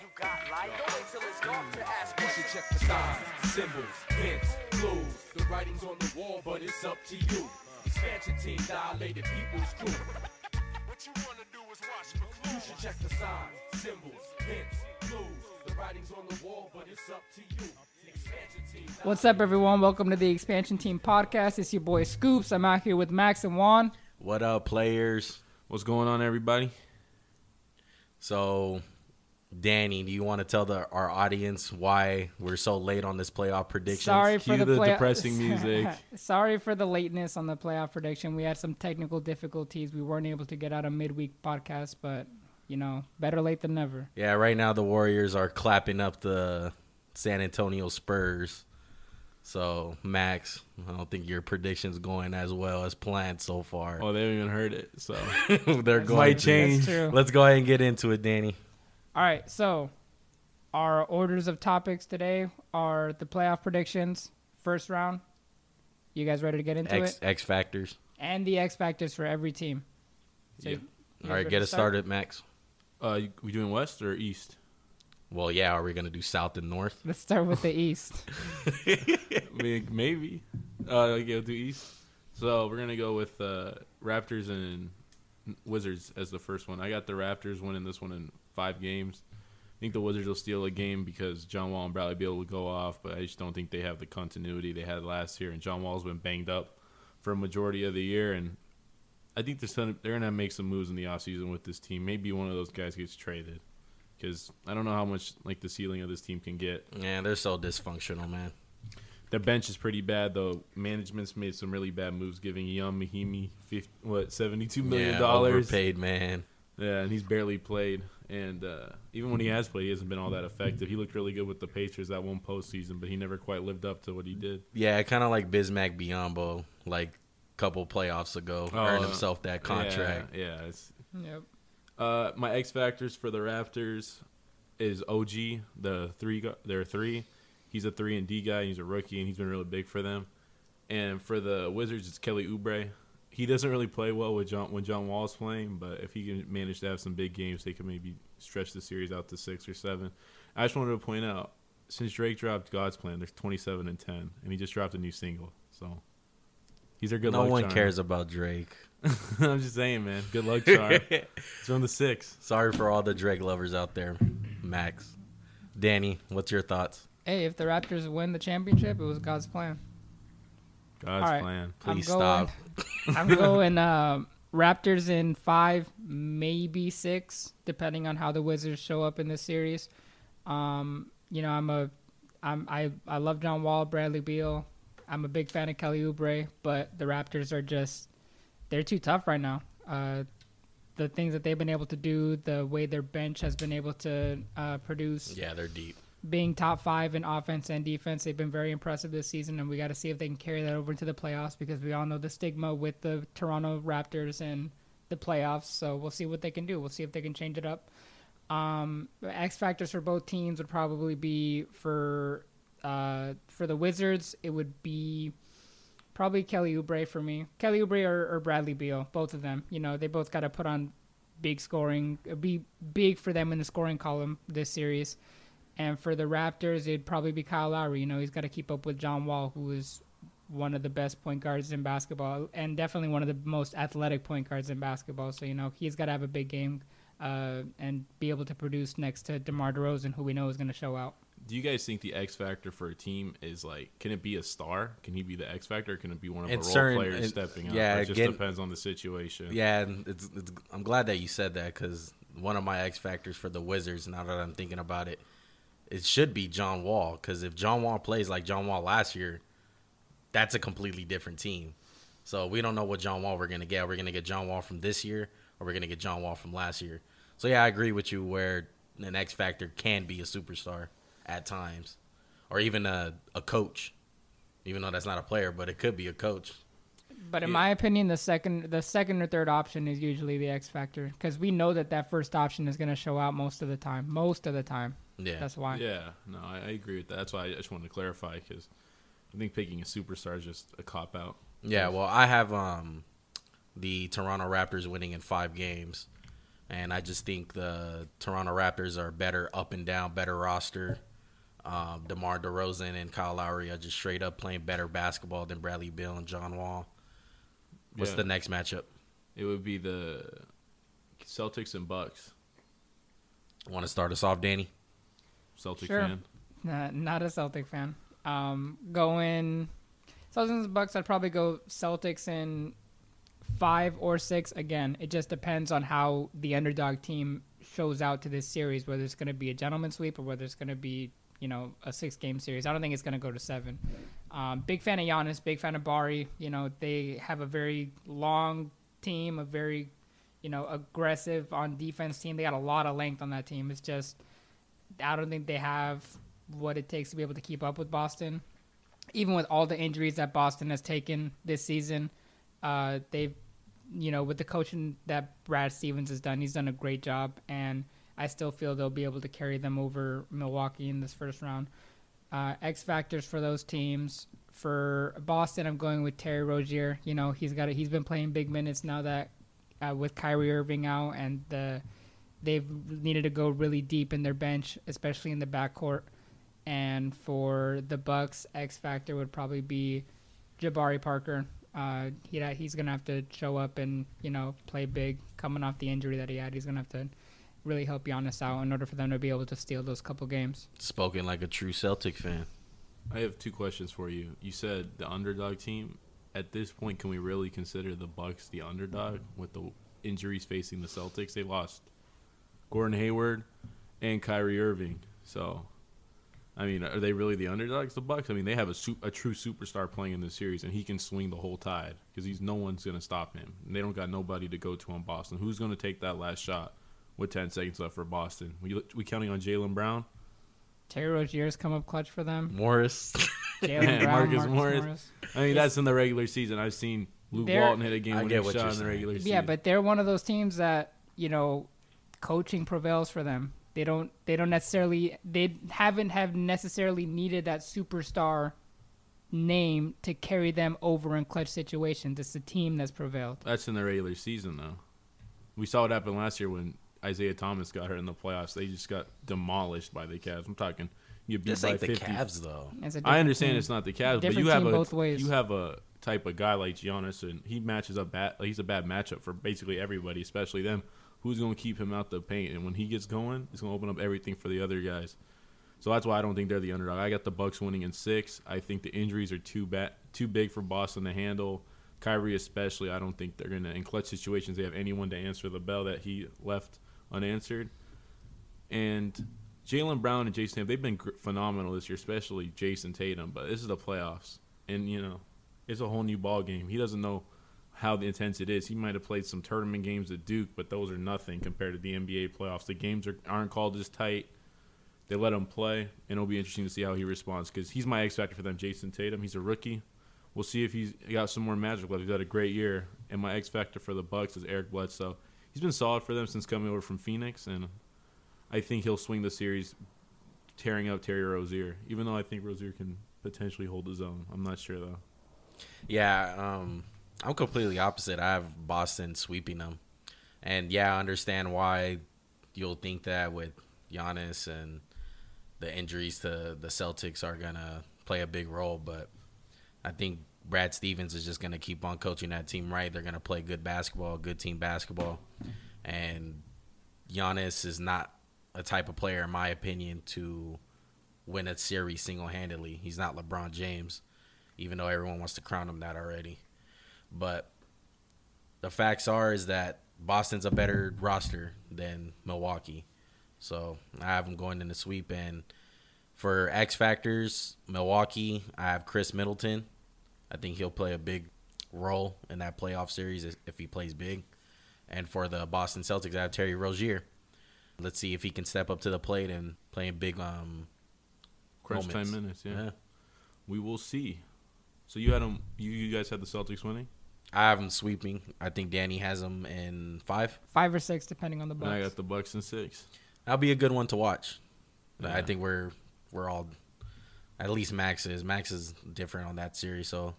You got light? Don't wait till it's dark to ask You should check the signs, symbols, hints, clues. The writing's on the wall, but it's up to you. Expansion team, dilated people's crew. What you wanna do is watch for You should check the signs, symbols, hints, clues. The writing's on the wall, but it's up to you. What's up, everyone? Welcome to the Expansion Team Podcast. It's your boy Scoops. I'm out here with Max and Juan. What up, players? What's going on, everybody? So, Danny, do you want to tell the, our audience why we're so late on this playoff prediction? Sorry for Cue the, the play- depressing music. Sorry for the lateness on the playoff prediction. We had some technical difficulties. We weren't able to get out a midweek podcast, but you know, better late than never. Yeah, right now the Warriors are clapping up the San Antonio Spurs. So, Max, I don't think your prediction's going as well as planned so far. Oh, they haven't even heard it, so They're going might to. change. Let's go ahead and get into it, Danny. All right, so our orders of topics today are the playoff predictions, first round. You guys ready to get into X it? X factors. And the X factors for every team. So Yeah. All right, get us start? started, Max. uh, you- we doing West or East? Well, yeah, are we going to do South and North? Let's start with the East. I mean, maybe. Uh, yeah, do East. So we're gonna go with uh, Raptors and Wizards as the first one. I got the Raptors winning this one in five games. I think the Wizards will steal a game because John Wall and Bradley Beal will go off, but I just don't think they have the continuity they had last year. And John Wall's been banged up for a majority of the year, and I think they're gonna, make some moves in the offseason with this team. Maybe one of those guys gets traded because I don't know how much like the ceiling of this team can get. Yeah, they're so dysfunctional, man. Their bench is pretty bad though. Management's made some really bad moves, giving Ian Mahinmi 50, what seventy two million dollars. yeah, overpaid, man. Yeah, and he's barely played. And uh, even when he has played, he hasn't been all that effective. He looked really good with the Patriots that one postseason, but he never quite lived up to what he did. Yeah, kind of like Bismack Biyombo, like a couple playoffs ago, Oh, earned uh, himself that contract. Yeah, yeah it's, yep. uh, my X factors for the Raptors is OG, the three. gu- There three. He's a three and D guy. He's a rookie, and he's been really big for them. And for the Wizards, it's Kelly Oubre. He doesn't really play well with John when John Wall's playing, but if he can manage to have some big games, they can maybe stretch the series out to six or seven. I just wanted to point out, since Drake dropped God's Plan, there's 27 and 10, and he just dropped a new single. So he's our good luck. no one charm. cares about Drake. I'm just saying, man. Good luck charm. it's on the six. Sorry for all the Drake lovers out there, Max. Danny, what's your thoughts? Hey, if the Raptors win the championship, it was God's plan. God's All right. plan. I'm Please stop. I'm going um, Raptors in five, maybe six, depending on how the Wizards show up in this series. Um, you know, I'm a, I'm I I love John Wall, Bradley Beal. I'm a big fan of Kelly Oubre, but the Raptors are just they're too tough right now. Uh, the things that they've been able to do, the way their bench has been able to uh, produce, Yeah, they're deep. Being top five in offense and defense. They've been very impressive this season, and we got to see if they can carry that over into the playoffs because we all know the stigma with the Toronto Raptors and the playoffs. So we'll see what they can do. We'll see if they can change it up. Um, X factors for both teams would probably be for uh, for the Wizards. It would be probably Kelly Oubre for me. Kelly Oubre or, or Bradley Beal, both of them. You know, they both got to put on big scoring, be big for them in the scoring column this series. And for the Raptors, it'd probably be Kyle Lowry. You know, he's got to keep up with John Wall, who is one of the best point guards in basketball, and definitely one of the most athletic point guards in basketball. So you know, he's got to have a big game uh, and be able to produce next to DeMar DeRozan, who we know is going to show out. Do you guys think the X factor for a team is like, can it be a star? Can he be the X factor? Or can it be one of In the role certain- players in- stepping up? yeah, Or it just again- depends on the situation. Yeah, and it's, it's I'm glad that you said that because one of my X factors for the Wizards, now that I'm thinking about it, it should be John Wall. Because if John Wall plays like John Wall last year, that's a completely different team. So we don't know what John Wall we're gonna get. We're gonna get John Wall from this year, or we're gonna get John Wall from last year. So yeah, I agree with you where an X factor can be a superstar at times, or even a a coach. Even though that's not a player, but it could be a coach. But in Yeah. my opinion, the second, the second or third option is usually the X factor because we know that that first option is going to show out most of the time. Most of the time. Yeah. That's why. Yeah, no, I, I agree with that. That's why I just wanted to clarify because I think picking a superstar is just a cop out. Yeah, well, I have um the Toronto Raptors winning in five games and I just think the Toronto Raptors are better up and down, better roster. Um, DeMar DeRozan and Kyle Lowry are just straight up playing better basketball than Bradley Beal and John Wall. What's Yeah. the next matchup? It would be the Celtics and Bucks. Want to start us off, Danny? Celtic Sure. fan. Nah, not a Celtic fan. Um, going Celtics and Bucks. I'd probably go Celtics in five or six. Again, it just depends on how the underdog team shows out to this series. Whether it's going to be a gentleman sweep or whether it's going to be you know a six game series. I don't think it's going to go to seven. Um, big fan of Giannis. Big fan of Bari. You know they have a very long team. A very you know aggressive on defense team. They got a lot of length on that team. It's just I don't think they have what it takes to be able to keep up with Boston. Even with all the injuries that Boston has taken this season, uh, they've, you know, with the coaching that Brad Stevens has done, he's done a great job, and I still feel they'll be able to carry them over Milwaukee in this first round. Uh, X factors for those teams. For Boston, I'm going with Terry Rozier. You know, he's got a, he's been playing big minutes now that uh, with Kyrie Irving out, and the they've needed to go really deep in their bench, especially in the backcourt. And for the Bucks, X factor would probably be Jabari Parker. Uh, he he's gonna have to show up and you know play big, coming off the injury that he had. He's gonna have to really help Giannis out in order for them to be able to steal those couple games. Spoken like a true Celtic fan. I have two questions for you. You said the underdog team. At this point, can we really consider the Bucks the underdog with the injuries facing the Celtics? They lost Gordon Hayward and Kyrie Irving. So, I mean, are they really the underdogs? The Bucks. I mean, they have a su- a true superstar playing in this series, and he can swing the whole tide because he's no one's gonna stop him. And they don't got nobody to go to on Boston. Who's gonna take that last shot with ten seconds left for Boston? We we counting on Jaylen Brown? Terry Rozier's come up clutch for them. Morris. Jaylen Brown, Marcus Marcus Morris. Morris. I mean, that's in the regular season. I've seen Luke They're- Walton hit a game I winning shot in the regular season. Yeah, but they're one of those teams that you know, coaching prevails for them. They don't. They don't necessarily. They haven't have necessarily needed that superstar name to carry them over in clutch situations. It's the team that's prevailed. that's in the regular season, though. We saw what happened last year when Isaiah Thomas got hurt in the playoffs. They just got demolished by the Cavs. I'm talking you beat this by ain't the 50. Cavs though. It's a I different understand team. it's not the Cavs, but you have a both ways. you have a type of guy like Giannis, and he matches up bad. He's a bad matchup for basically everybody, especially them. Who's going to keep him out the paint? And when he gets going, it's going to open up everything for the other guys. So that's why I don't think they're the underdog. I got the Bucks winning in six. I think the injuries are too bad, too big for Boston to handle. Kyrie especially, I don't think they're gonna in clutch situations. They have anyone to answer the bell that he left unanswered. And Jaylen Brown and Jayson Tatum, they've been phenomenal this year, especially Jayson Tatum. But this is the playoffs, and you know, it's a whole new ball game. He doesn't know how intense it is. He might have played some tournament games at Duke, but those are nothing compared to the NBA playoffs. The games are, aren't called as tight. They let him play, and it'll be interesting to see how he responds because he's my X factor for them. Jayson Tatum, he's a rookie. We'll see if he's got some more magic left. He's had a great year, and my X factor for the Bucks is Eric Bledsoe. He's been solid for them since coming over from Phoenix, and I think he'll swing the series, tearing up Terry Rozier. Even though I think Rozier can potentially hold his own, I'm not sure though. Yeah, um, I'm completely opposite. I have Boston sweeping them, and yeah, I understand why you'll think that with Giannis and the injuries to the Celtics are gonna play a big role, but I think Brad Stevens is just gonna keep on coaching that team right. They're gonna play good basketball, good team basketball, and Giannis is not a type of player, in my opinion, to win a series single handedly. He's not LeBron James, even though everyone wants to crown him that already. But the facts are is that Boston's a better roster than Milwaukee. So I have them going in the sweep. And for X factors, Milwaukee, I have Khris Middleton. I think he'll play a big role in that playoff series if- he plays big. And for the Boston Celtics, I have Terry Rozier. Let's see if he can step up to the plate and play in big um Crunch moments. time minutes, yeah. yeah. We will see. So you had them. You, you guys had the Celtics winning. I have him sweeping. I think Danny has him in five. Five or six, depending on the And I Bucks. got the Bucks in six. That'll be a good one to watch. I think we're we're all at least Max is Max is different on that series, so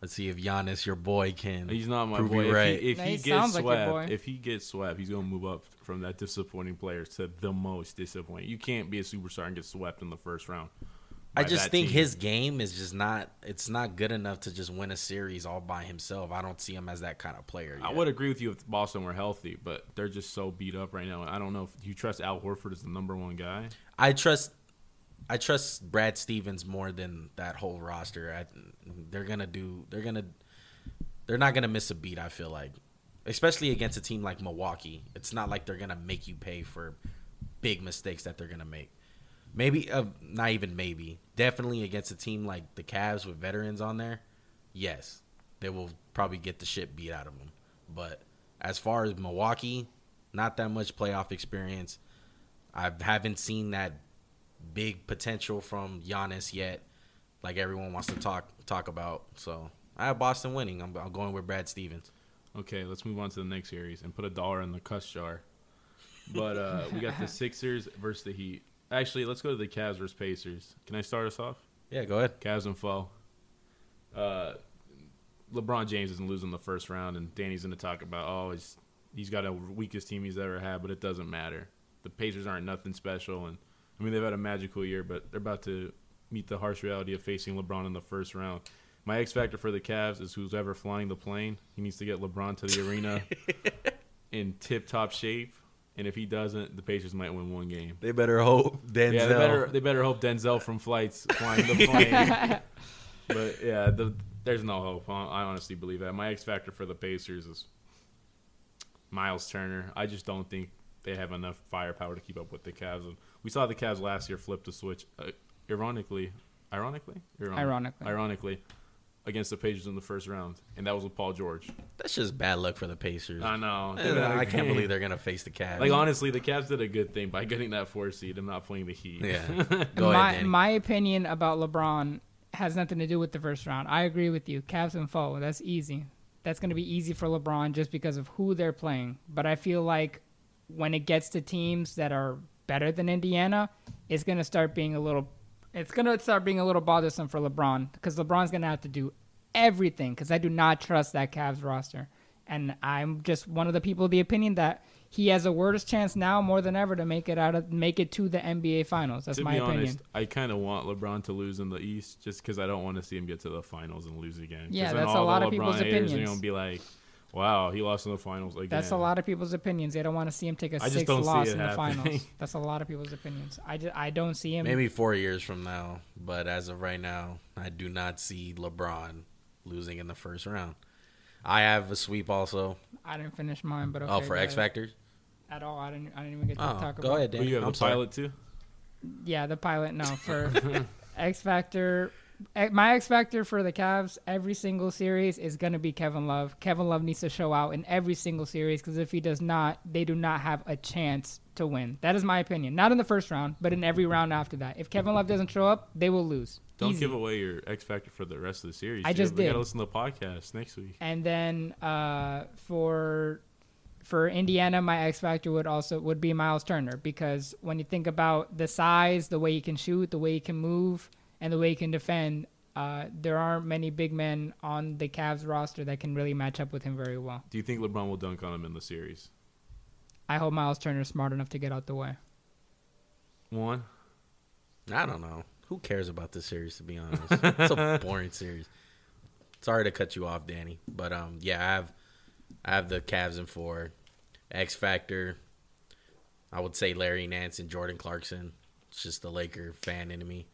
Let's see if Giannis, your boy, can. He's not my prove boy. you If right. he, if No, he he gets sounds like your swept, if he gets swept, he's gonna move up from that disappointing player to the most disappointing. You can't be a superstar and get swept in the first round. I just think team. his game is just not. It's not good enough to just win a series all by himself. I don't see him as that kind of player. I would agree with you if Boston were healthy, but they're just so beat up right now. I don't know if you trust Al Horford as the number one guy. I trust. I trust Brad Stevens more than that whole roster. I, they're gonna do. They're gonna. They're not gonna miss a beat. I feel like, especially against a team like Milwaukee. It's not like they're gonna make you pay for big mistakes that they're gonna make. Maybe, uh, not even maybe. Definitely against a team like the Cavs with veterans on there. Yes, they will probably get the shit beat out of them. But as far as Milwaukee, not that much playoff experience. I haven't seen that big potential from Giannis yet, like everyone wants to talk talk about. So I have Boston winning. I'm, I'm going with Brad Stevens. Okay, let's move on to the next series and put a dollar in the cuss jar. But uh, we got the Sixers versus the Heat. Actually, let's go to the Cavs versus Pacers. Can I start us off? Yeah, go ahead. Cavs and foe. Uh, LeBron James isn't losing the first round, and Danny's going to talk about oh he's he's got a weakest team he's ever had, but it doesn't matter. The Pacers aren't nothing special, and I mean they've had a magical year, but they're about to meet the harsh reality of facing LeBron in the first round. My X factor for the Cavs is who's ever flying the plane. He needs to get LeBron to the arena in tip top shape, and if he doesn't, the Pacers might win one game. They better hope Denzel. Yeah, they better they better hope Denzel from Flights flying the plane. but yeah, the, there's no hope. I I honestly believe that. My X factor for the Pacers is Miles Turner. I just don't think they have enough firepower to keep up with the Cavs. And we saw the Cavs last year flip the switch. Uh, ironically, ironically, Ironically. ironically, against the Pacers in the first round, and that was with Paul George. That's just bad luck for the Pacers. I know. Eh, I can't believe they're gonna face the Cavs. Like honestly, the Cavs did a good thing by getting that four seed and not playing the Heat. yeah. Go my ahead, Danny. my opinion about LeBron has nothing to do with the first round. I agree with you. Cavs and foe. That's easy. That's going to be easy for LeBron just because of who they're playing. But I feel like when it gets to teams that are better than Indiana, it's going to start being a little. It's going to start being a little bothersome for LeBron because LeBron's going to have to do everything because I do not trust that Cavs roster. And I'm just one of the people of the opinion that he has a worse chance now more than ever to make it out of make it to the NBA finals. That's to my be opinion. honest, I kind of want LeBron to lose in the East just because I don't want to see him get to the finals and lose again. Yeah, that's a lot of LeBron people's haters Are opinions. gonna be like, "Wow, he lost in the finals again." That's a lot of people's opinions. They don't want to see him take a I sixth loss in the happening. finals. That's a lot of people's opinions. I, just, I don't see him. Maybe four years from now, but as of right now, I do not see LeBron losing in the first round. I have a sweep also. I didn't finish mine, but oh, okay. oh, for X ahead. Factors. At all, I didn't. I didn't even get to Oh, talk go about. ahead, But Danny. Oh, you have I'm a sorry. pilot too. Yeah, the pilot. No, for X Factor. My X Factor for the Cavs every single series is going to be Kevin Love. Kevin Love needs to show out in every single series because if he does not, they do not have a chance to win. That is my opinion. Not in the first round, but in every round after that. If Kevin Love doesn't show up, they will lose. Don't Easy. give away your X factor for the rest of the series. I just We did. gotta listen to the podcast next week. And then uh, for for Indiana, my X factor would also would be Miles Turner because when you think about the size, the way he can shoot, the way he can move, and the way he can defend, uh, there aren't many big men on the Cavs roster that can really match up with him very well. Do you think LeBron will dunk on him in the series? I hope Miles Turner's smart enough to get out the way. One. I don't know. Who cares about this series? To be honest, it's a boring series. Sorry to cut you off, Danny, but um, yeah, I have I have the Cavs in four. X Factor. I would say Larry Nance and Jordan Clarkson. It's just the Laker fan in me.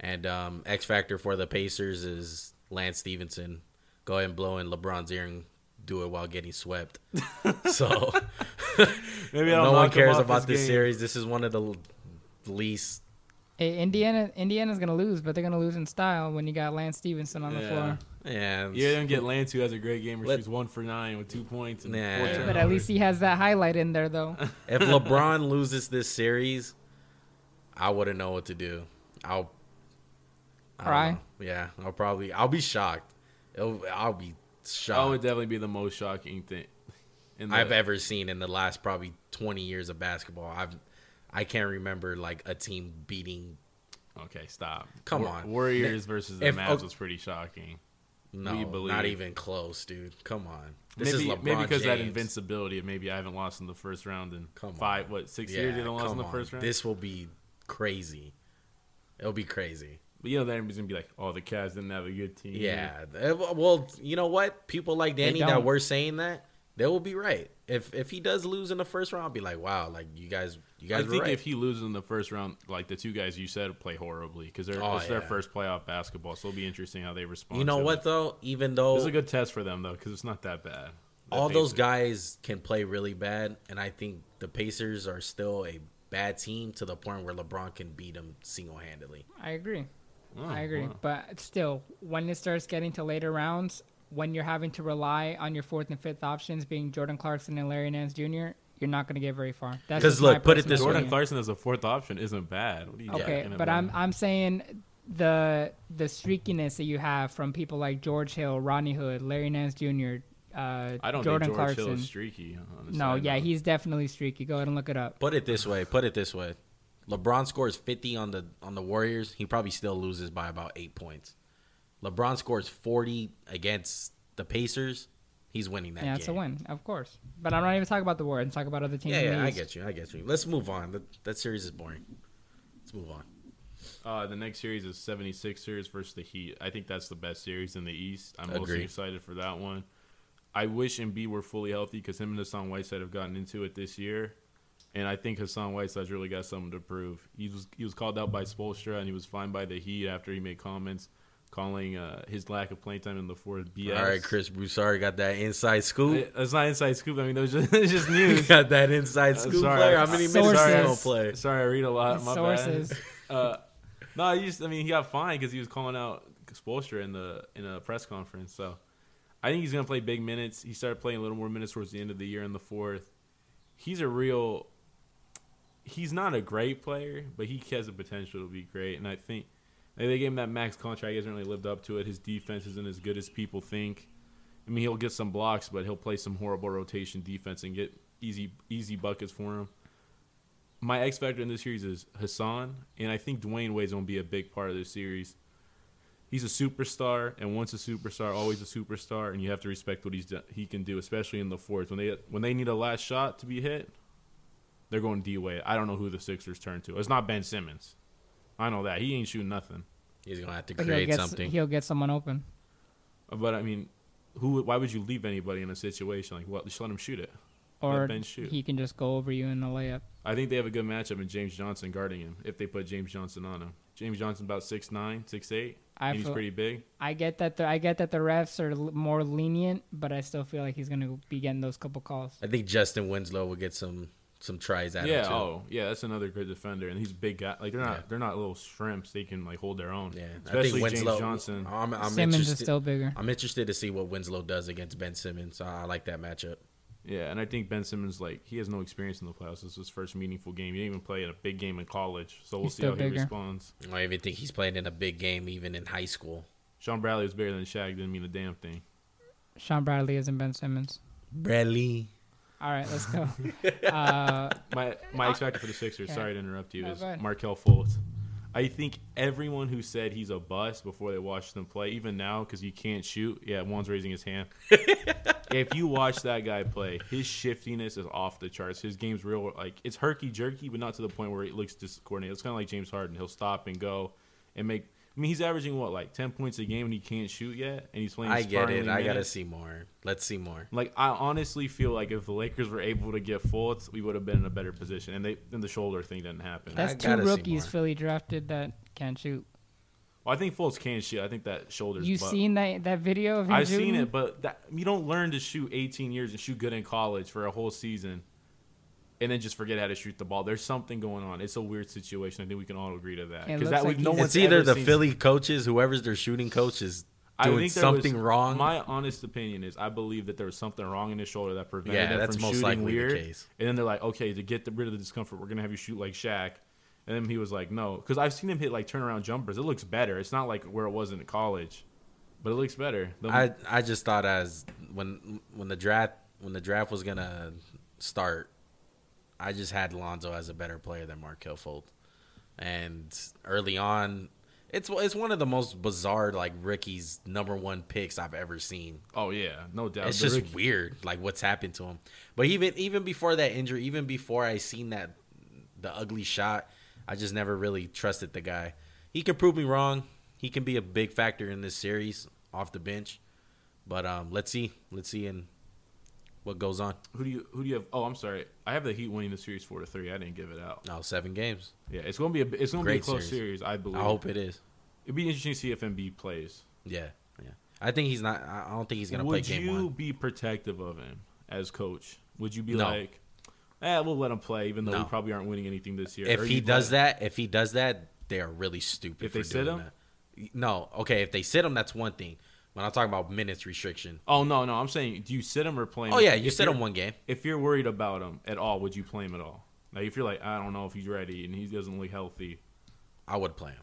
And um, X Factor for the Pacers is Lance Stephenson. Go ahead and blow in LeBron's ear and do it while getting swept. so Maybe I'll no one cares about this series. This is one of the least Eh, Indiana Indiana's gonna lose, but they're gonna lose in style when you got Lance Stephenson on the floor. Yeah, Yeah, don't get Lance who has a great game where Let- she's one for nine with two points and Nah. four Yeah, But at least he has that highlight in there, though. if LeBron loses this series, I wouldn't know what to do. I'll I don't Cry? Yeah, I'll probably I'll be shocked. It'll, I'll be shocked. that would definitely be the most shocking thing. In the, I've ever seen in the last probably 20 years of basketball. I've I can't remember like a team beating. Okay, stop. Come War- on. Warriors versus the If- Mavs okay- was pretty shocking. No, not even close, dude. Come on. This maybe is LeBron maybe because that James. invincibility. Maybe I haven't lost in the first round in Come on. five, what six Yeah, years? You haven't lost in come the on. first round. This will be crazy. It'll be crazy. But you know, then everybody's gonna be like, "Oh, the Cavs didn't have a good team." Yeah. Well, you know what? People like Danny that were saying that, they will be right. If if he does lose in the first round, I'll be like, wow, like you guys, you I guys were think right. if he loses in the first round, like the two guys you said play horribly because they're Oh, it's their first playoff basketball, so it'll be interesting how they respond. you know to what it. though? Even though it's a good test for them though because it's not that bad. The all those guys can play really bad, and I think the Pacers are still a bad team to the point where LeBron can beat them single handedly. I agree. Oh, I agree. wow. But still, when it starts getting to later rounds, when you're having to rely on your fourth and fifth options being Jordan Clarkson and Larry Nance Jr., you're not going to get very far. Because look, put it this way. Jordan opinion. Clarkson as a fourth option isn't bad. What are you Okay, but about? I'm I'm saying the the streakiness that you have from people like George Hill, Rodney Hood, Larry Nance Jr., uh, I don't Jordan think George Clarkson. Hill is streaky. on no, yeah, note. he's definitely streaky. Go ahead and look it up. Put it this way. Put it this way. LeBron scores 50 on the on the Warriors. He probably still loses by about eight points. LeBron scores 40 against the Pacers. He's winning that Yeah, game. it's a win, of course. But I'm not even talking about the Warriors. I'm about other teams. Yeah, yeah, I get you. I get you. Let's move on. That, that series is boring. Let's move on. Uh, the next series is 76ers versus the Heat. I think that's the best series in the East. I'm mostly Agreed. excited for that one. I wish Embiid were fully healthy because him and the Hassan Whiteside have gotten into it this year, and I think Hassan Whiteside's really got something to prove. He was he was called out by Spoelstra and he was fined by the Heat after he made comments calling uh, his lack of playing time in the fourth BS. All right, Chris Broussard got that inside scoop. That's not inside scoop. I mean, it was just, it's just He news. got that inside Uh, scoop sorry. player. How many minutes Sources. is he gonna play? Sorry, I read a lot. My Sources. bad. Uh, no, he just I mean he got fined because he was calling out Spoelstra in the in a press conference. So I think he's gonna play big minutes. He started playing a little more minutes towards the end of the year in the fourth. He's a real. He's not a great player, but he has the potential to be great. And I think they gave him that max contract. He hasn't really lived up to it. His defense isn't as good as people think. I mean, he'll get some blocks, but he'll play some horrible rotation defense and get easy easy buckets for him my X factor in this series is Hassan, and I think Dwyane Wade's gonna be a big part of this series. He's a superstar, and once a superstar, always a superstar, and you have to respect what he's do- he can do, especially in the fourth when they when they need a last shot to be hit. They're going D Wade. I don't know who the Sixers turn to. It's not Ben Simmons. I know that he ain't shooting nothing. He's gonna have to But he'll create get, something. he'll get someone open. But I mean, who? Why would you leave anybody in a situation like what? Just let him shoot it. Or Ben shoot. he can just go over you in the layup. I think they have a good matchup in James Johnson guarding him if they put James Johnson on him. James Johnson about six nine, six eight. I He's feel- pretty big. I get that the I get that the refs are l- more lenient, but I still feel like he's gonna be getting those couple calls. I think Justise Winslow will get some some tries at yeah. him too. Oh, yeah. That's another good defender, and he's a big guy. Like they're not Yeah. they're not little shrimps. They can like hold their own. Yeah, I Especially think Winslow. James Johnson. I'm, I'm Simmons interested. is still bigger. I'm interested to see what Winslow does against Ben Simmons. I, I like that matchup. Yeah, and I think Ben Simmons like he has no experience in the playoffs. This is his first meaningful game. He didn't even play in a big game in college, so we'll He's see how still he responds. I even think he's playing in a big game, even in high school. Shawn Bradley was bigger than Shaq. Didn't mean a damn thing. Shawn Bradley isn't Ben Simmons. Bradley. All right, let's go. uh, My my X factor for the Sixers. Yeah. Sorry to interrupt you. No, is go ahead. Markelle Fultz. I think everyone who said he's a bust before they watched him play, even now because he can't shoot. Yeah, Juan's raising his hand. if you watch that guy play, his shiftiness is off the charts. His game's real like it's herky jerky, but not to the point where it looks discoordinated. It's kind of like James Harden. He'll stop and go and make. I mean, he's averaging what like ten points a game, and he can't shoot yet, and he's playing. I get it. sparingly I gotta see more. Let's see more. Like I honestly feel like if the Lakers were able to get Fultz, we would have been in a better position. And they and the shoulder thing didn't happen. that's I two gotta rookies more. Philly drafted that can't shoot. well, I think Fultz can shoot. I think that shoulders. You but- seen that that video of him I've shooting? seen it, but that, you don't learn to shoot 18 years and shoot good in college for a whole season, and then just forget how to shoot the ball. There's something going on. It's a weird situation. I think we can all agree to that. It Because looks that like we've no one's It's either the seen- Philly coaches, whoever's their shooting coach, is I doing think something was- wrong. My honest opinion is, I believe that there was something wrong in his shoulder that prevented Yeah, him that's from most shooting likely the weird. case. And then they're like, okay, to get the, rid of the discomfort, we're gonna have you shoot like Shaq. And then he was like, no, because I've seen him hit like turnaround jumpers. It looks better. It's not like where it was in college, but it looks better. The- I I just thought as when when the draft when the draft was gonna start, I just had Lonzo as a better player than Markelle Fultz, and early on, It's it's one of the most bizarre like rookies number one picks I've ever seen. Oh yeah, no doubt. It's The just weird, like what's happened to him. But even even before that injury, even before I seen that the ugly shot, I just never really trusted the guy. He could prove me wrong. He can be a big factor in this series off the bench. But um, let's see, let's see, and what goes on. Who do you who do you have? Oh, I'm sorry. I have the Heat winning the series four to three. I didn't give it out. No, seven games. Yeah, it's gonna be a it's gonna be a close series. series. I believe. I hope it is. It'd be interesting to see if Embiid plays. Yeah, yeah. I think he's not. I don't think he's gonna Would play game you be protective of him as coach? Would you be No. like, eh, we'll let him play, even though No. we probably aren't winning anything this year? If he does that, if he does that, they are really stupid. If for they sit doing him? that. no. Okay, if they sit him, that's one thing. When I'm talking about minutes restriction. Oh no, no, I'm saying, do you sit him or play him? Oh yeah, If you sit him one game. If you're worried about him at all, would you play him at all? Like if you're like, I don't know if he's ready and he doesn't look healthy, I would play him.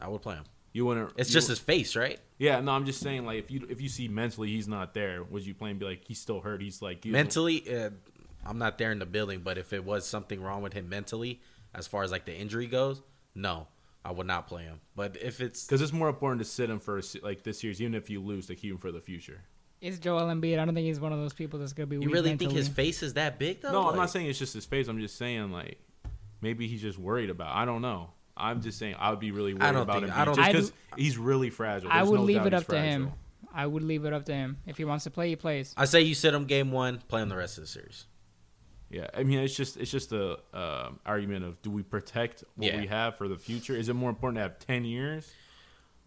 I would play him. you wouldn't. It's you- just his face, right? Yeah, no, I'm just saying like if you if you see mentally he's not there, would you play and be like he's still hurt? He's like doesn't- Mentally, uh, I'm not there in the building, but if it was something wrong with him mentally, as far as like the injury goes, no, I would not play him. But if it's Because it's more important to sit him for like this year's, even if you lose, to keep him for the future. Is Joel Embiid? I don't think he's one of those people that's gonna be. you weak really think his face is that big though? No, I'm not saying it's just his face. I'm just saying like maybe he's just worried about. I don't know. I'm just saying I would be really worried I don't about think- him I don't- just because he's really fragile. I would no leave doubt it up to him. I would leave it up to him. If he wants to play, he plays. I say you sit him game one, play him the rest of the series. Yeah, I mean it's just it's just a um argument of do we protect what Yeah. we have for the future? Is it more important to have ten years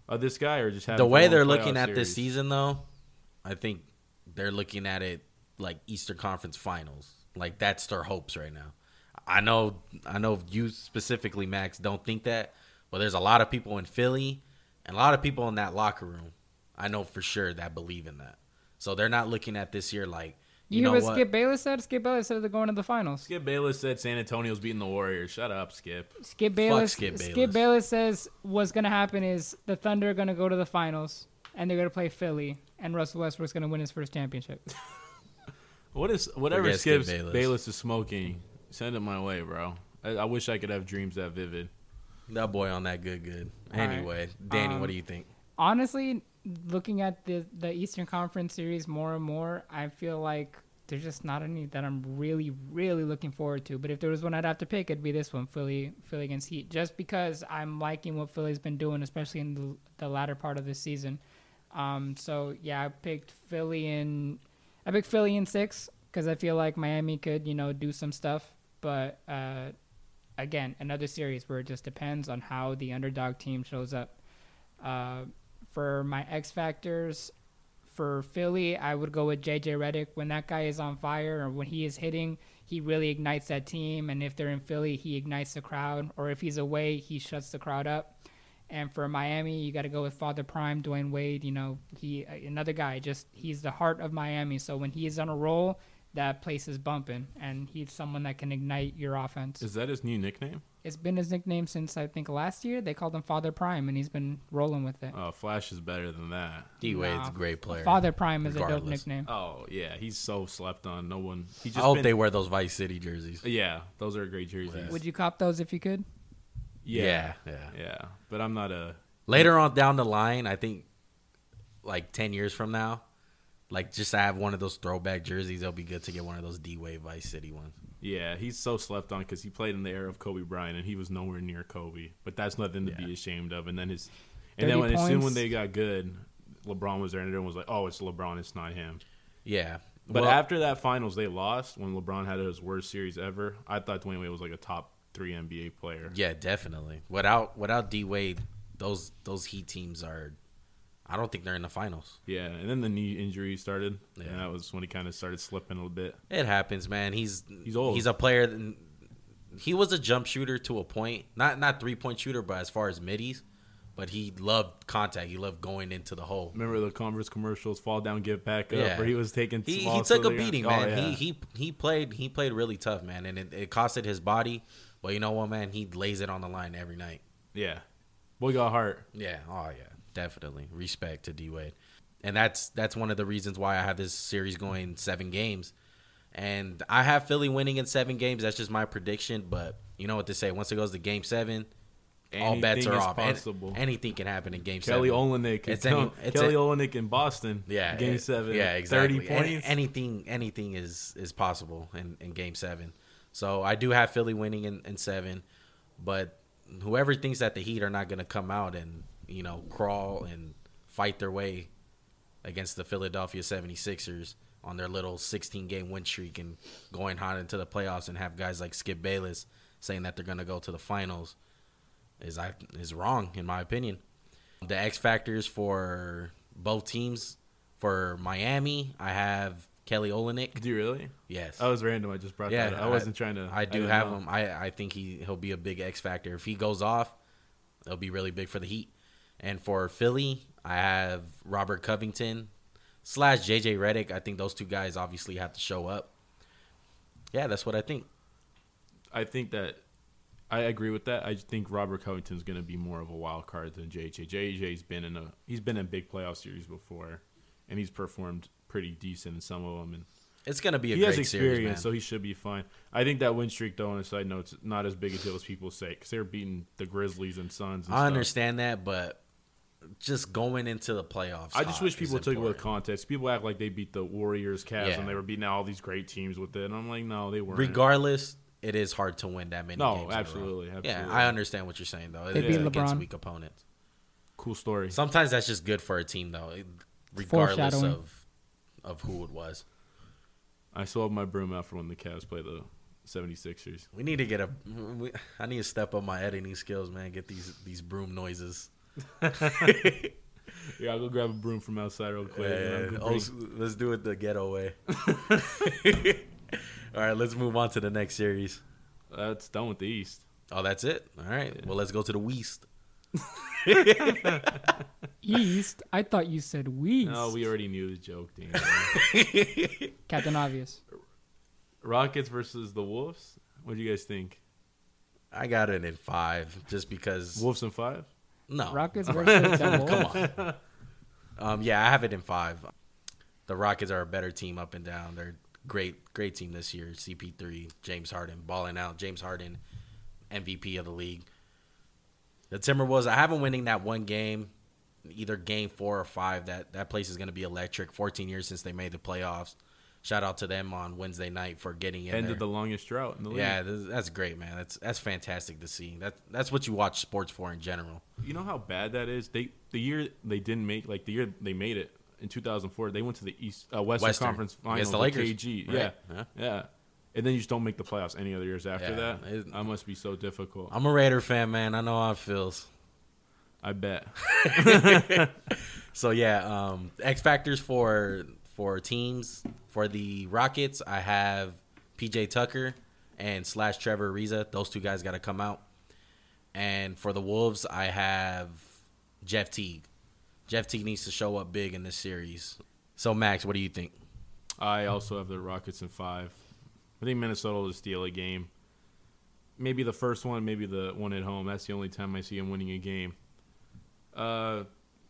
of this guy or just have the way they're looking at this season, though, I think they're looking at it like Eastern Conference Finals. Like that's their hopes right now. I know, I know you specifically, Max, don't think that, but there's a lot of people in Philly and a lot of people in that locker room. I know for sure that believe in that. So they're not looking at this year like You, you, hear know what, what? Skip Bayless said? Skip Bayless said they're going to the finals. Skip Bayless said San Antonio's beating the Warriors. Shut up, Skip. Skip Bayless. Skip Skip Bayless. Skip Bayless. says what's gonna happen is the Thunder are gonna go to the finals and they're gonna play Philly, and Russell Westbrook's gonna win his first championship. What is whatever Skip Skip Bayless. Bayless. is smoking? Send it my way, bro. I, I wish I could have dreams that vivid. that boy on that good, good. All right. Anyway, Danny, Um, what do you think? Honestly, looking at the the Eastern Conference series more and more, I feel like there's just not any that I'm really, really looking forward to. But if there was one I'd have to pick, it'd be this one, Philly, Philly against Heat, just because I'm liking what Philly's been doing, especially in the, the latter part of this season. Um, so yeah, I picked Philly in, I picked Philly in six because I feel like Miami could, you know, do some stuff. But uh, again, another series where it just depends on how the underdog team shows up. Uh, for my X factors, for Philly, I would go with JJ Redick. When that guy is on fire or when he is hitting, he really ignites that team. And if they're in Philly, he ignites the crowd. Or if he's away, he shuts the crowd up. And for Miami, you got to go with Father Prime, Dwyane Wade. You know, he another guy. Just he's the heart of Miami. So when he is on a roll, that place is bumping, and he's someone that can ignite your offense. Is that his new nickname? It's been his nickname since I think last year. They called him Father Prime, and he's been rolling with it. Oh, Flash is better than that. D Wade's Nah, a great player. Father Prime is a dope regardless. nickname. Oh yeah, he's so slept on. No one. He I just hope been- they wear those Vice City jerseys. Yeah, those are great jerseys. Would you cop those if you could? Yeah, yeah. yeah. But I'm not a. Later on down the line, I think like ten years from now, like just to have one of those throwback jerseys, it'll be good to get one of those D Wade Vice City ones. Yeah, he's so slept on because he played in the era of Kobe Bryant and he was nowhere near Kobe. But that's nothing to Yeah. be ashamed of. And then his, and then 30 when, as soon when they got good, LeBron was there and everyone was like, "Oh, it's LeBron, it's not him." Yeah, But Well, after that finals, they lost when LeBron had his worst series ever. I thought Dwyane Wade was like a top three NBA player. yeah, definitely. Without without D Wade, those those Heat teams are. I don't think they're in the finals. Yeah, and then the knee injury started, Yeah. and that was when he kind of started slipping a little bit. It happens, man. He's He's old. He's a player. that- He was a jump shooter to a point, not not three point shooter, but as far as middies, but he loved contact. He loved going into the hole. Remember the Converse commercials, "Fall down, get back up," Yeah. where he was taking. He, he took a beating, Oh, man. yeah. He he he played he played really tough, man, and it, it costed his body. But you know what, man? He lays it on the line every night. yeah, boy got heart. Yeah. Oh yeah. Definitely. Respect to D Wade. And that's that's one of the reasons why I have this series going seven games. And I have Philly winning in seven games. That's just my prediction. But you know what to say. Once it goes to game seven, all bets are off. Possible. anything can happen in Game Kelly Seven. Olynyk. It's Kelly any- it's Kelly a- Olynyk in Boston. Yeah, Game it- seven. Yeah, exactly. Thirty Any- points. anything, anything is is possible in, in Game Seven. So I do have Philly winning in, in seven, but whoever thinks that the Heat are not going to come out and you know crawl and fight their way against the Philadelphia 76ers on their little 16 game win streak and going hot into the playoffs and have guys like Skip Bayless saying that they're going to go to the finals is I is wrong in my opinion. The X factors for both teams for Miami, I have Kelly Olynyk. Do you really? Yes. I was random. I just brought yeah, that. Up. I wasn't trying to. I do didn't have know. him. I I think he he'll be a big X factor. If he goes off, it'll be really big for the Heat. And for Philly, I have Robert Covington slash JJ Redick. I think those two guys obviously have to show up. Yeah, that's what I think. I think that I agree with that. I think Robert Covington's going to be more of a wild card than JJ. JJ's been in a he's been in big playoff series before, and he's performed pretty decent in some of them. And It's gonna be a he great has series, experience, man. so he should be fine. I think that win streak, though, on a side note, is not as big a deal as people say because they're beating the Grizzlies and Suns. And I stuff. understand that, but just going into the playoffs, I just wish people took it with important. context. People act like they beat the Warriors, Cavs, Yeah. and they were beating all these great teams with it. And I'm like, no, they weren't. Regardless, it is hard to win that many. No, games in a row. absolutely, absolutely. Yeah, I understand what you're saying though. They It beat is against LeBron. weak opponents. cool story. Sometimes that's just good for a team though, regardless of of who it was. I still have my broom out for when the Cavs play the 76ers. We need to get a. We, I need to step up my editing skills, man. Get these these broom noises. Yeah, I'll go grab a broom from outside real quick. and I'll Yeah, go oh, bring- s- let's do it the ghetto way. All right, let's move on to the next series. That's done with the East. Oh, that's it. All right. Yeah. Well, let's go to the West. East. I thought you said West. No, we already knew the joke, Dan. Captain Obvious. Rockets versus the Wolves. What do you guys think? I got it in five, just because. Wolves in five? No, Rockets versus the Wolves. Come on. Um, yeah, I have it in five. The Rockets are a better team up and down. They're great, great team this year. CP3, James Harden balling out. James Harden, MVP of the league. The Timberwolves, I have them winning that one game, either game four or five. That that place is going to be electric. 14 years since they made the playoffs. Shout out to them on Wednesday night for getting in Ended there. the longest drought in the league. yeah, this, that's great, man. That's that's fantastic to see. That that's what you watch sports for in general. You know how bad that is? They the year they didn't make like the year they made it in 2004, they went to the East uh, Western, Western. Conference Finals the with Lakers, KG. right? Yeah. Yeah. yeah, And then you just don't make the playoffs any other years after Yeah, that. that must be so difficult. I'm a Raider fan, man. I know how it feels. I bet. So yeah, um, X factors for for teams for the Rockets. I have PJ Tucker and slash Trevor Ariza. Those two guys got to come out. And for the Wolves, I have Jeff Teague. Jeff Teague needs to show up big in this series. So Max, what do you think? I also have the Rockets in five. I think Minnesota will steal a game. Maybe the first one, maybe the one at home. That's the only time I see them winning a game. Uh,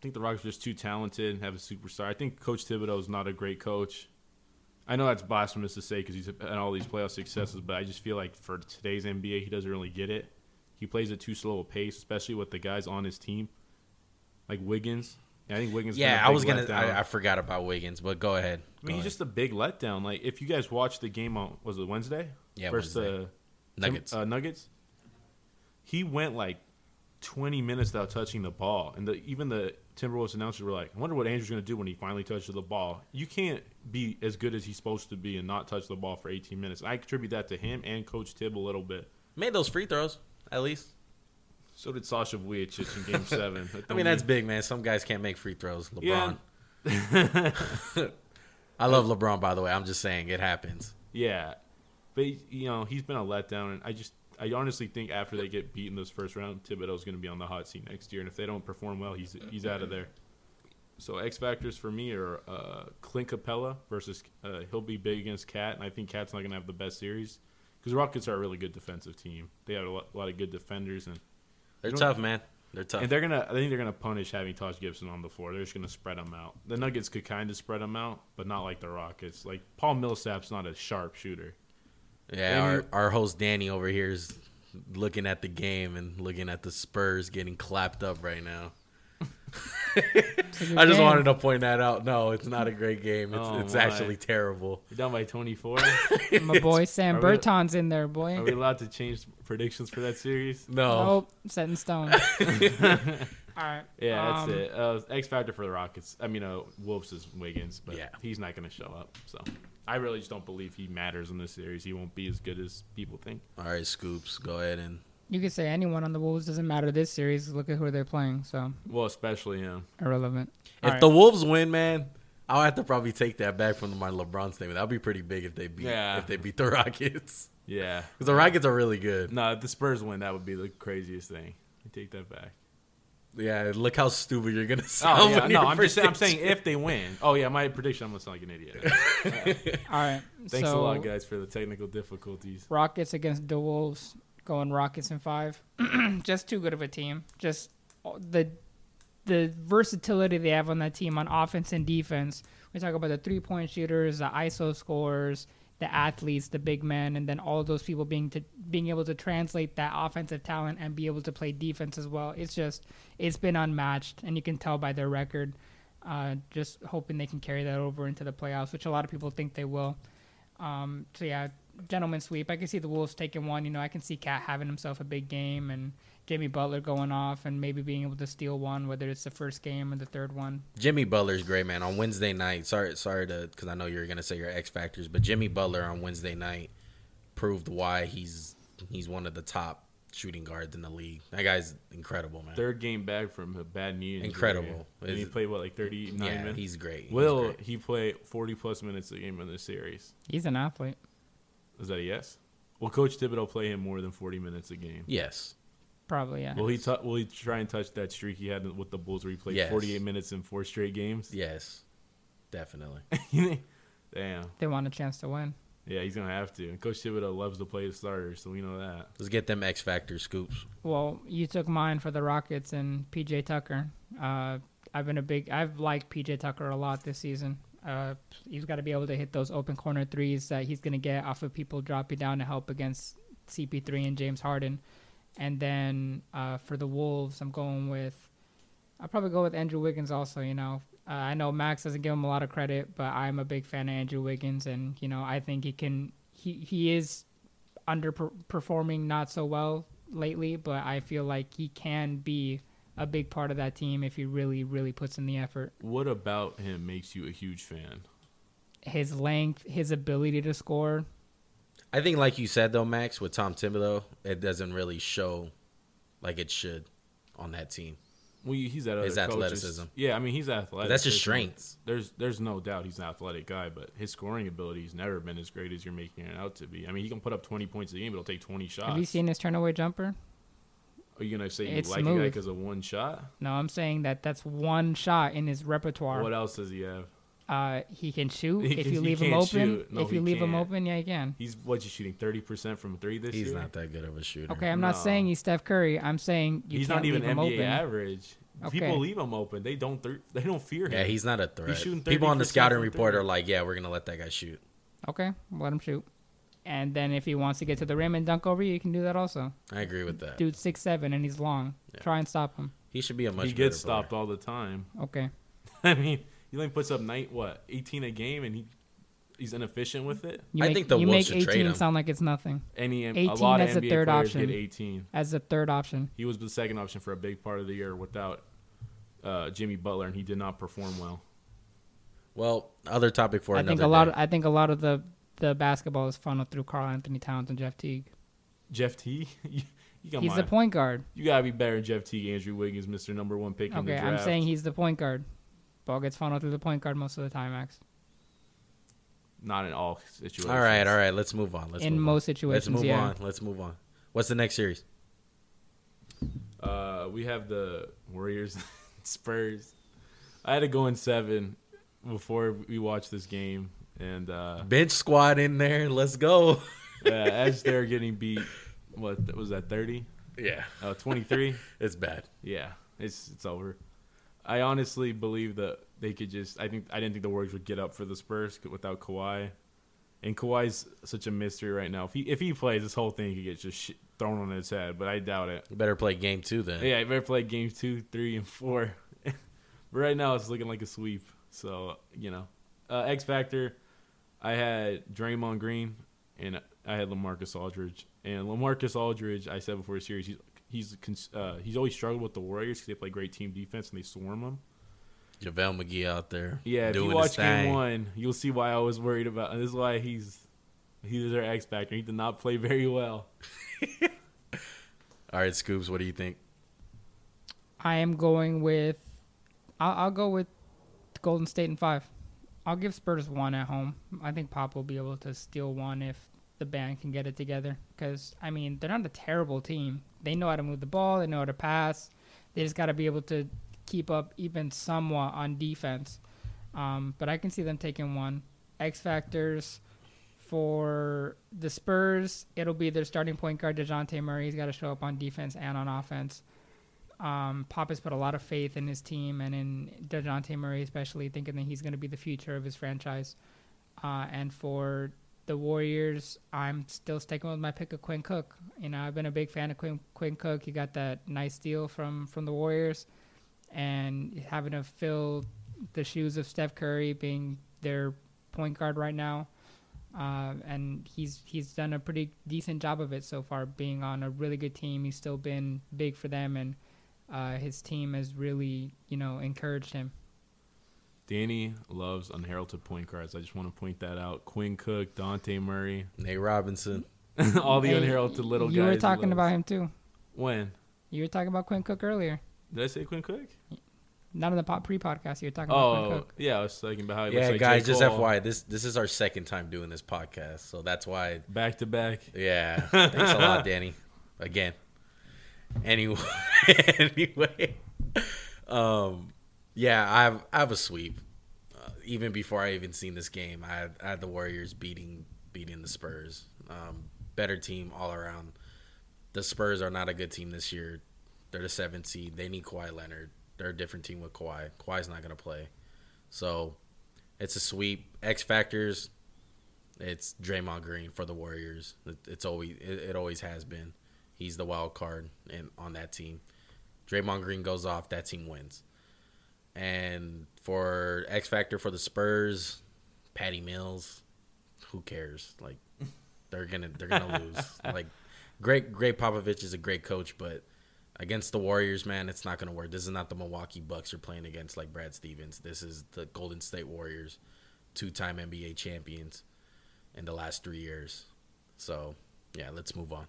think the Rockets are just too talented and have a superstar. I think Coach Thibodeau is not a great coach. I know that's blasphemous to say because he's had all these playoff successes, but I just feel like for today's NBA, he doesn't really get it. He plays at too slow a pace, especially with the guys on his team, like Wiggins. I think Wiggins. Yeah, I was gonna. I, I forgot about Wiggins, but go ahead. I mean, Go he's just a big letdown. Like, if you guys watched the game on was it Wednesday? Yeah, versus Wednesday. the Tim- Nuggets. uh, Nuggets. He went like twenty minutes without touching the ball, and the, even the Timberwolves announcers were like, "I wonder what Andrew's going to do when he finally touches the ball." You can't be as good as he's supposed to be and not touch the ball for eighteen minutes. I attribute that to him and Coach Tibb a little bit. Made those free throws at least. So did Sasha Vujacic in Game Seven. I mean, that's big, man. Some guys can't make free throws. LeBron. Yeah. I love LeBron, by the way. I'm just saying it happens. Yeah, but you know he's been a letdown, and I just I honestly think after they get beaten this first round, Thibodeau's going to be on the hot seat next year, and if they don't perform well, he's he's out of there. So X factors for me are uh, Clint Capela versus uh, he'll be big against Cat, and I think Cat's not going to have the best series because Rockets are a really good defensive team. They have a lot, a lot of good defenders, and They're tough, man. They're tough. and they're gonna I think they're gonna punish having Taj Gibson on the floor. They're just gonna spread them out. The Nuggets could kind of spread them out, but not like the Rockets. Like Paul Millsap's not a sharp shooter. Yeah, and our, our host Danny over here is looking at the game and looking at the Spurs getting clapped up right now. It's a good I just game. wanted to point that out. No, it's not a great game. It's, Oh, it's actually terrible. You're down by 24. My boy Sam Are we- Burton's in there, boy. Are we allowed to change predictions for that series? No. Nope, set in stone. All right. Yeah, that's um, it. Uh, X factor for the Rockets. I mean, uh, Wolves is Wiggins, but Yeah. he's not going to show up. So I really just don't believe he matters in this series. He won't be as good as people think. All right, Scoops, go ahead and You could say anyone on the Wolves doesn't matter this series. Look at who they're playing, so Well, especially him. irrelevant. If All the. Wolves win, man, I'll have to probably take that back from my LeBron statement. That'd be pretty big if they beat Yeah. if they beat the Rockets. Yeah. Because the Rockets are really good. No, if the Spurs win, that would be the craziest thing. I take that back. Yeah, look how stupid you're gonna oh, sound. Oh yeah, no, I'm just saying, I'm saying if they win. Oh yeah, my prediction. I'm gonna sound like an idiot. All right. Thanks so, a lot, guys, for the technical difficulties. Rockets against the Wolves. Going Rockets in five. Just too good of a team. Just uh, the the versatility they have on that team on offense and defense. We talk about the three point shooters, the ISO scorers, the athletes, the big men, and then all those people being to being able to translate that offensive talent and be able to play defense as well. It's just it's been unmatched, and you can tell by their record. Uh, just hoping they can carry that over into the playoffs, which a lot of people think they will. Um, so yeah, gentleman sweep. I can see the Wolves taking one. You know, I can see Cat having himself a big game and Jimmy Butler going off and maybe being able to steal one, whether it's the first game or the third one. Jimmy Butler's great, man. On Wednesday night, sorry, sorry to because I know you're gonna say your X factors, but Jimmy Butler on Wednesday night proved why he's he's one of the top shooting guards in the league. That guy's incredible, man. Third game back from a bad knee. injury. Incredible. And he played what like 39 yeah, minutes. he's great. He's Will great. he play 40 plus minutes a game in this series? He's an athlete. Is that a yes? Will Coach Thibodeau play him more than 40 minutes a game? Yes. Probably, yeah. Will he t- will he try and touch that streak he had with the Bulls where he played Yes. 48 minutes in four straight games? Yes. Definitely. Damn. they want a chance to win. Yeah, he's gonna have to. And Coach Thibodeau loves to play the starters, so we know that. Let's get them X factor scoops. Well, you took mine for the Rockets and PJ Tucker. Uh, I've been a big, I've liked PJ Tucker a lot this season. Uh, he's got to be able to hit those open corner threes that he's going to get off of people dropping down to help against CP3 and James Harden. And then uh, for the Wolves, I'm going with, I'll probably go with Andrew Wiggins also. You know, uh, I know Max doesn't give him a lot of credit, but I'm a big fan of Andrew Wiggins, and you know, I think he can. He he is underperforming not so well lately, but I feel like he can be a big part of that team if he really, really puts in the effort. What about him makes you a huge fan? His length, his ability to score. I think, like you said though, Max, with Tom Thibodeau, it doesn't really show like it should on that team. Well, he's that other His coaches- athleticism. Yeah, I mean he's athletic. That's his There's no- strengths. There's there's no doubt he's an athletic guy, but his scoring ability's never been as great as you're making it out to be. I mean, he can put up 20 points a game, but it'll take 20 shots. Have you seen his turn away jumper? Are you gonna say you It's like a guy because of one shot? No, I'm saying that that's one shot in his repertoire. What else does he have? Uh, he can shoot He if can- you leave him open. No, if you leave him can't. open, yeah, he can. He's what you shooting 30 percent from three this He's year. He's not that good of a shooter. Okay, I'm not saying he's Steph Curry. I'm saying you he's can't not even leave him NBA open. average. Okay. People leave him open. They don't. Th- they don't fear him. Yeah, he's not a threat. shooting People on the scouting report are like, "Yeah, we're gonna let that guy shoot." Okay, let him shoot. And then if he wants to get to the rim and dunk over you, you can do that also. I agree with that. Dude, six seven and he's long. Yeah. Try and stop him. He should be a much. he gets better player. stopped all the time. Okay. I mean, he only puts up night what 18 a game, and he he's inefficient with it. You I make, think the you Wolves make should trade 18 him. sound like it's nothing. Any a 18 lot of as a NBA third players option. get 18. As a third option. He was the second option for a big part of the year without uh, Jimmy Butler, and he did not perform well. Well, other topic for I another think a lot of, I think a lot of the the basketball is funneled through Karl-Anthony Towns and Jeff Teague. Jeff T, you, you come He's on. the point guard. You gotta be better than Jeff Teague, Andrew Wiggins, Mister Number One pick in the draft. Okay. I'm saying he's the point guard. Ball gets funneled through the point guard most of the time, Max. not in all situations. all right, all right. Let's move on. Let's In move most on. situations, Let's move yeah. on. Let's move on. What's the next series? Uh, we have the Warriors, Spurs. I had to go in seven before we watched this game, and uh, Bench squad in there. Let's go. uh, as they're getting beat, what was that? Thirty? yeah, Uh, Twenty-three? it's bad. Yeah, it's it's over. I honestly believe that they could just. I think I didn't think the Warriors would get up for the Spurs without Kawhi. And Kawhi's such a mystery right now. If he if he plays, this whole thing could get just shit thrown on its head. But I doubt it. You better play game two then. Yeah, I better play game two, three, and four. but right now, it's looking like a sweep. So you know, uh, X Factor. I had Draymond Green and I had LaMarcus Aldridge. And LaMarcus Aldridge, I said before the series, he's he's uh, he's always struggled with the Warriors because they play great team defense and they swarm them. JaVale McGee out there. Yeah, if you watch game thing. one, you'll see why I was worried about. This is why he's he's their X factor. He did not play very well. All right, Scoops, what do you think? I am going with. I'll, I'll go with Golden State in five. I'll give Spurs one at home. I think Pop will be able to steal one if the band can get it together. Because I mean, they're not a terrible team. They know how to move the ball. They know how to pass. They just got to be able to keep up even somewhat on defense. Um, but I can see them taking one. X factors for the Spurs, it'll be their starting point guard Dejounte Murray. He's got to show up on defense and on offense. Um, Pop has put a lot of faith in his team and in Dejounte Murray, especially thinking that he's going to be the future of his franchise. Uh, and for the Warriors, I'm still sticking with my pick of Quinn Cook. You know, I've been a big fan of Quinn, Quinn Cook. He got that nice deal from from the Warriors, and having to fill the shoes of Steph Curry, being their point guard right now. Uh, and he's he's done a pretty decent job of it so far, being on a really good team. He's still been big for them, and uh, his team has really you know encouraged him. Danny loves unheralded point guards. I just want to point that out. Quinn Cook, Dante Murray, Nate Robinson. all the Hey, unheralded little guys. You were talking about him too. when? You were talking about Quinn Cook earlier. Did I say Quinn Cook? Not in the pre-podcast. You were talking about Quinn Oh, Cook. yeah. I was talking about how he Yeah, looks like guys, J. just Cole. FYI, this this is our second time doing this podcast, so that's why. Back to back. Yeah, thanks a lot, Danny. Again. Anyway, anyway, um, yeah, I have I have a sweep. Uh, even before I even seen this game, I had, I had the Warriors beating beating the Spurs. Um, better team all around. The Spurs are not a good team this year. They're the seventh seed. They need Kawhi Leonard. They're a different team with Kawhi. Kawhi's not going to play. So it's a sweep. X factors. It's Draymond Green for the Warriors. It, it's always it, it always has been. He's the wild card in, on that team. Draymond Green goes off, that team wins. And for X factor for the Spurs, Patty Mills, who cares? Like they're gonna they're gonna lose. Like great great Popovich is a great coach, but against the Warriors, man, it's not gonna work. This is not the Milwaukee Bucks you're playing against like Brad Stevens. This is the Golden State Warriors, two time NBA champions in the last three years. So yeah, let's move on.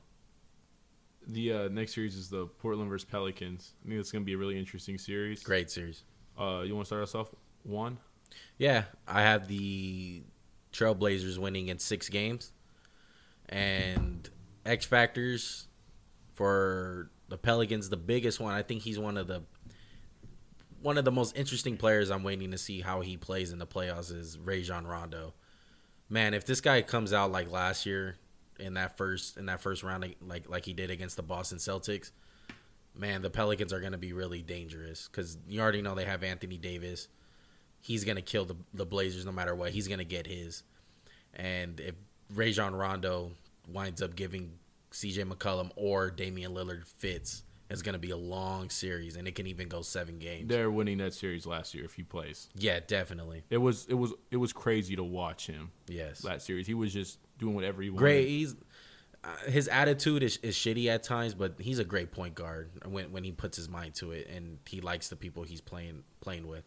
The uh, next series is the Portland versus Pelicans. I think it's going to be a really interesting series. Great series. Uh, you want to start us off? One. Yeah, I have the Trailblazers winning in six games, and X factors for the Pelicans. The biggest one, I think he's one of the one of the most interesting players. I'm waiting to see how he plays in the playoffs. Is Rajon Rondo? Man, if this guy comes out like last year in that first in that first round, like like he did against the Boston Celtics, man, the Pelicans are going to be really dangerous because you already know they have Anthony Davis he's gonna kill the the Blazers no matter what. He's gonna get his. And if Rajon Rondo winds up giving C.J. McCollum or Damian Lillard fits, it's gonna be a long series, and it can even go seven games. They're winning that series last year if he plays. Yeah, definitely. It was it was it was crazy to watch him Yes. that series. He was just doing whatever he wanted. Great. He's his attitude is, is shitty at times, but he's a great point guard when when he puts his mind to it, and he likes the people he's playing playing with.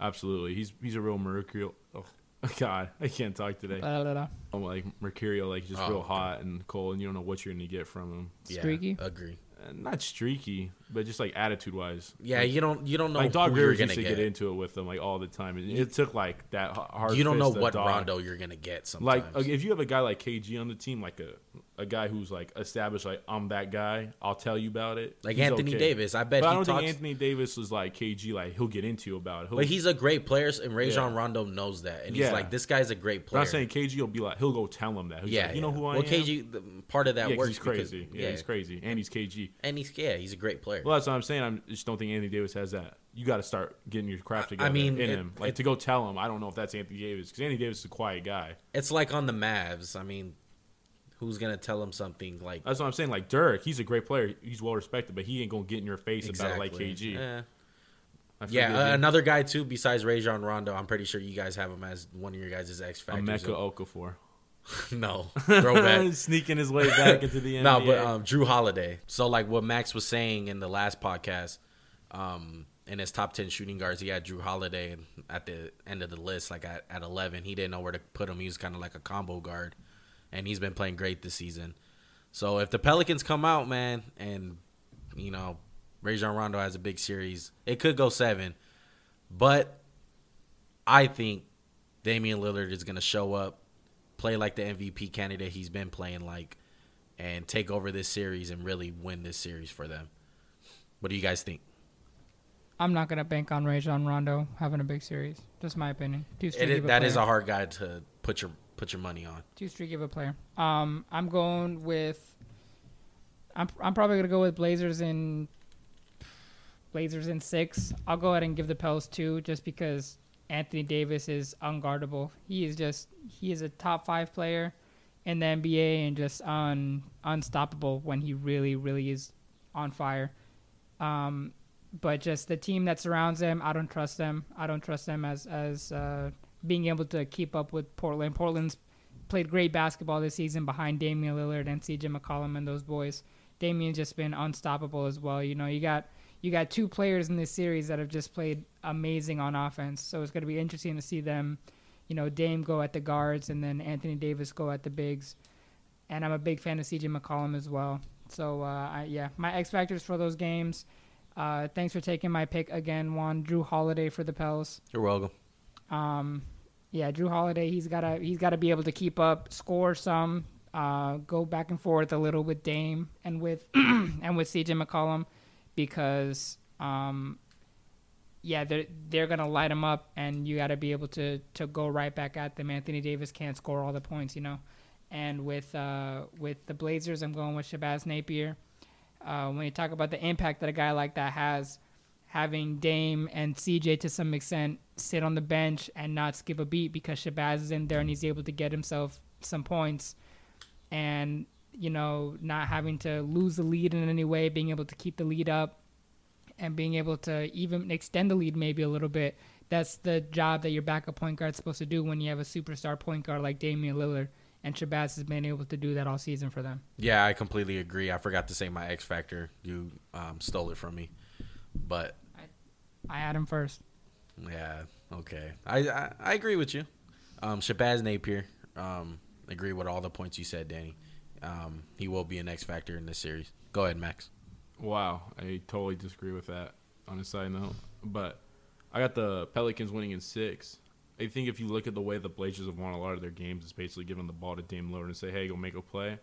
Absolutely. He's he's a real mercurial. Oh God, I can't talk today. Blah, blah, blah. I'm like mercurial, like just Oh, real okay. hot and cold, and you don't know what you're gonna get from him. Yeah, Streaky? Agree. Not streaky, but just like attitude wise. Yeah, you don't you don't know like Doc who you're gonna used to get. get into it with them like all the time. And it took like that hard. you don't know what Doc. Rondo you're gonna get. Sometimes. Like if you have a guy like KG on the team, like a a guy who's like established, like I'm that guy. I'll tell you about it. Like he's Anthony okay. Davis, I bet But I don't talks. think Anthony Davis was like KG. Like he'll get into you about it. He'll, but he's a great player, and Rajon Yeah. Rondo knows that, and Yeah. he's like, this guy's a great player. I'm not saying KG will be like he'll go tell him that. He's yeah, like, you know who I well, am. Well, KG, the, part of that yeah, works. he's because- crazy. yeah, he's crazy, and he's KG. and he's yeah, he's a great player. Well, that's what I'm saying. I'm, I just don't think Anthony Davis has that. You got to start getting your crap together mean, in it- him. Like it- to go tell him, I don't know if that's Anthony Davis because Anthony Davis is a quiet guy. it's like on the Mavs. I mean, who's gonna tell him something like That's what I'm saying. Like Dirk, he's a great player. He's well respected, but he ain't gonna get in your face about it like KG. Yeah, I yeah uh, another guy too besides Rajon Rondo. I'm pretty sure you guys have him as one of your guys' X factors. Emeka Okafor. no, throwback. Sneaking his way back into the NBA. no, but um, Jrue Holiday. So like what Max was saying in the last podcast, um, in his top ten shooting guards, he had Jrue Holiday at the end of the list, like at, at eleven. He didn't know where to put him. He was kind of like a combo guard, and he's been playing great this season. So if the Pelicans come out, man, and you know, Rajon Rondo has a big series, it could go seven. But I think Damian Lillard is gonna show up, play like the MVP candidate he's been playing like, and take over this series and really win this series for them. What do you guys think? I'm not gonna bank on Rajon Rondo having a big series. Just my opinion. Streaky is, that is a hard guy to put your put your money on. too streaky of a player. Um, I'm going with. I'm I'm probably gonna go with Blazers in. Blazers in six. I'll go ahead and give the Pels two, just because Anthony Davis is unguardable. He is just he is a top five player in the NBA and just un unstoppable when he really really is on fire. Um, but just the team that surrounds him, I don't trust them. I don't trust them as as uh, being able to keep up with Portland. Portland's played great basketball this season behind Damian Lillard and CJ McCollum and those boys. Damian's just been unstoppable as well. You know, you got you got two players in this series that have just played amazing on offense. So it's going to be interesting to see them, you know, Dame go at the guards and then Anthony Davis go at the bigs. And I'm a big fan of CJ McCollum as well. So uh, I, yeah, my X factors for those games. Uh, thanks for taking my pick again, Juan. Jrue Holiday for the Pels. You're welcome. Um, yeah, Jrue Holiday. He's gotta he's gotta be able to keep up, score some, uh, go back and forth a little with Dame and with and with CJ McCollum, because um, yeah, they're they're gonna light him up, and you gotta be able to to go right back at them. Anthony Davis can't score all the points, you know. And with uh, with the Blazers, I'm going with Shabazz Napier. Uh, when you talk about the impact that a guy like that has, having Dame and CJ to some extent sit on the bench and not skip a beat because Shabazz is in there and he's able to get himself some points, and you know not having to lose the lead in any way, being able to keep the lead up, and being able to even extend the lead maybe a little bit. That's the job that your backup point guard is supposed to do when you have a superstar point guard like Damian Lillard. And Shabazz has been able to do that all season for them. Yeah, I completely agree. I forgot to say my X factor. You um, stole it from me, but I I had him first. yeah, okay. I I, I agree with you. Um, Shabazz Napier. Um, agree with all the points you said, Danny. Um, he will be an X factor in this series. Go ahead, Max. Wow, I totally disagree with that on a side note. But I got the Pelicans winning in six. I think if you look at the way the Blazers have won a lot of their games, it's basically giving the ball to Dame Lillard and say, "Hey, go make a play."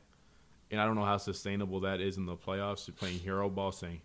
And I don't know how sustainable that is in the playoffs. You're playing hero ball, saying,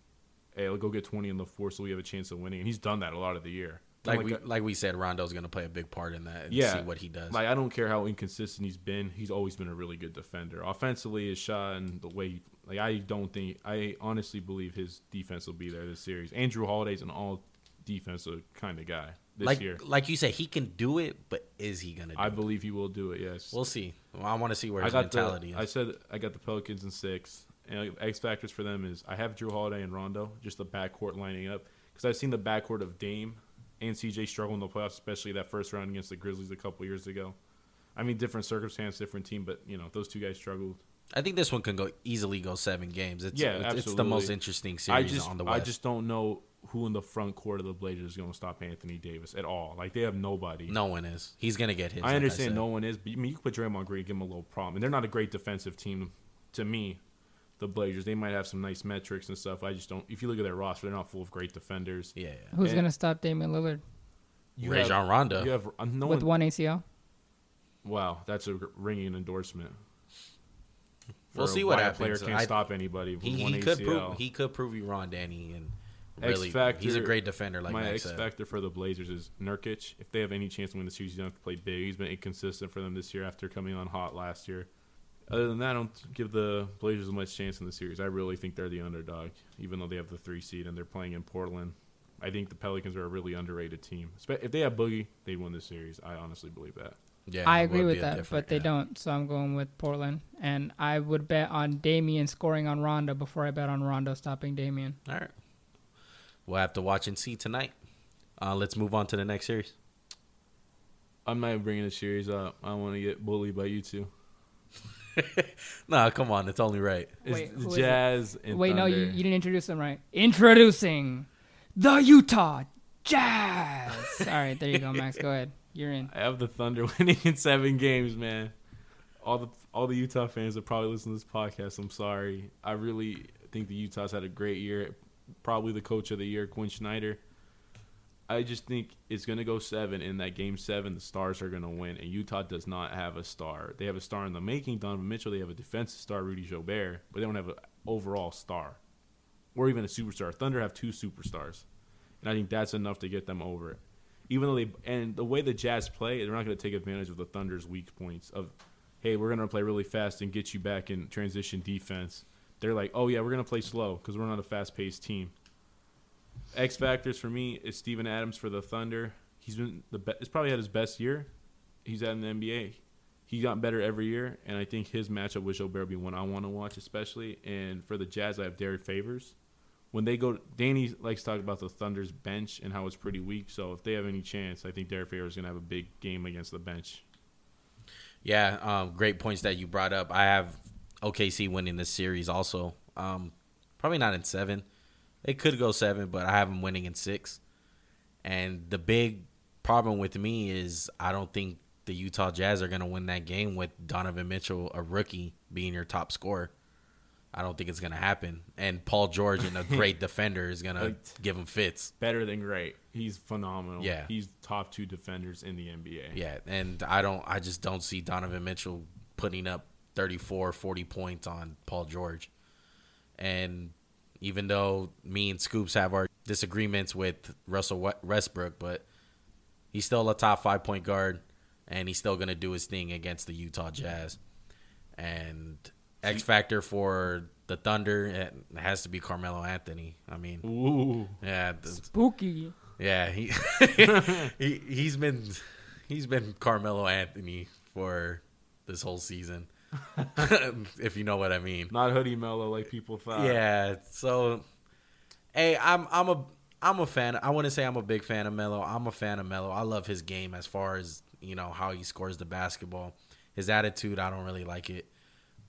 "Hey, let's go get 20 in the four, so we have a chance of winning." And he's done that a lot of the year. Like we a- like we said, Rondo's gonna play a big part in that and yeah, see what he does. Like I don't care how inconsistent he's been. He's always been a really good defender. Offensively, his shot and the way, like I don't think, I honestly believe his defense will be there this series. Andrew Holiday's an all defensive kind of guy this like year. like you said, he can do it, but is he gonna? do I it? believe he will do it. Yes. We'll see. Well, I want to see where I his mentality the. I said I got the Pelicans in six. And X factors for them is I have Jrue Holiday and Rondo, just the backcourt lining up because I've seen the backcourt of Dame and CJ struggle in the playoffs, especially that first round against the Grizzlies a couple years ago. I mean, different circumstance, different team, but you know those two guys struggled. I think this one can go easily go seven games. It's, Yeah, it's, it's the most interesting I series just on the West. I just don't know who in the front court of the Blazers is going to stop Anthony Davis at all. Like they have nobody. no one is. He's gonna get his. I like understand said. no one is, but I mean you can put Draymond Green, give him a little problem, and they're not a great defensive team to me. The Blazers, they might have some nice metrics and stuff. I just don't. If you look at their roster, they're not full of great defenders. Yeah, yeah. Who's And- gonna stop Damian Lillard You Rajon have, Rondo. You have uh, no with one. one ACL? Wow, that's a ringing endorsement. We'll for see what why happens. A player can't I- stop anybody with he, one he could ACL. prove he could prove you wrong, Danny, and X really factor. he's a great defender. Like my Max X factor for the Blazers is Nurkic. If they have any chance to win the series, you gonna have to play big. He's been inconsistent for them this year after coming on hot last year. Other than that, I don't give the Blazers much chance in the series. I really think they're the underdog, even though they have the three seed and they're playing in Portland. I think the Pelicans are a really underrated team. If they have Boogie, they'd win this series. I honestly believe that. Yeah, I agree with that, different- but they yeah. don't. So I'm going with Portland, and I would bet on Damian scoring on Rondo before I bet on Rondo stopping Damian. All right. We'll have to watch and see tonight. Uh, let's move on to the next series. I'm not bringing the series up. I want to get bullied by you two. nah, come on. It's only right. It's Wait, the who is it? Jazz and Wait, no, you, you didn't introduce them right. Introducing the Utah Jazz. All right, there you go, Max. Go ahead. You're in. I have the Thunder winning in seven games, man. All the all the Utah fans that probably listen to this podcast, I'm sorry. I really think the Utah's had a great year. Probably the coach of the year, Quin Snyder. I just think it's gonna go seven. In that game seven, the Stars are gonna win, and Utah does not have a star. They have a star in the making, Donovan Mitchell. They have a defensive star, Rudy Gobert, but they don't have an overall star, or even a superstar. Thunder have two superstars, and I think that's enough to get them over it even though they and the way the Jazz play, they're not going to take advantage of the Thunder's weak points of, hey, we're going to play really fast and get you back in transition defense. They're like, oh yeah, we're going to play slow because we're not a fast-paced team. X factors for me is Steven Adams for the Thunder. He's been the best. It's probably had his best year. He's had in the NBA. He got better every year, and I think his matchup with Gobert will be one I want to watch, especially. And for the Jazz, I have Derrick Favors when they go, Danny likes to talk about the Thunder's bench and how it's pretty weak. So if they have any chance, I think Derrick Favors is going to have a big game against the bench. Yeah, um, great points that you brought up. I have OKC winning this series also. Um, probably not in seven. It could go seven, but I have them winning in six. And the big problem with me is I don't think the Utah Jazz are going to win that game with Donovan Mitchell, a rookie, being your top scorer. I don't think it's going to happen. And Paul George, and a great defender, is going to give him fits. Better than great. He's phenomenal. Yeah. He's top two defenders in the NBA. Yeah, and I don't I just don't see Donovan Mitchell putting up 34 40 points on Paul George. And even though me and Scoops have our disagreements with Russell Westbrook, but he's still a top 5 point guard and he's still going to do his thing against the Utah Jazz. And X factor for the Thunder it has to be Carmelo Anthony. I mean, Ooh. yeah, the- Spooky. yeah, he, he he's been he's been Carmelo Anthony for this whole season. if you know what I mean. Not Hoodie Melo like people thought. Yeah, so hey, I'm I'm a I'm a fan. I wouldn't say I'm a big fan of Melo. I'm a fan of Melo. I love his game as far as, you know, how he scores the basketball. His attitude, I don't really like it.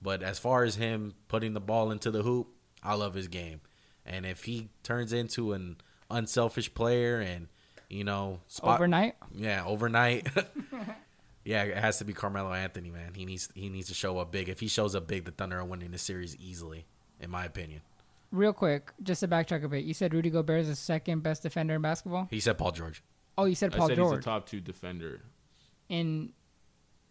But as far as him putting the ball into the hoop, I love his game. And if he turns into an unselfish player and, you know, spot Overnight. yeah, overnight. yeah, it has to be Carmelo Anthony, man. He needs he needs to show up big. If he shows up big, the Thunder are winning the series easily, in my opinion. Real quick, just to backtrack a bit, you said Rudy Gobert is the second best defender in basketball. He said Paul George. Oh, you said I Paul said he's George. a top two defender. In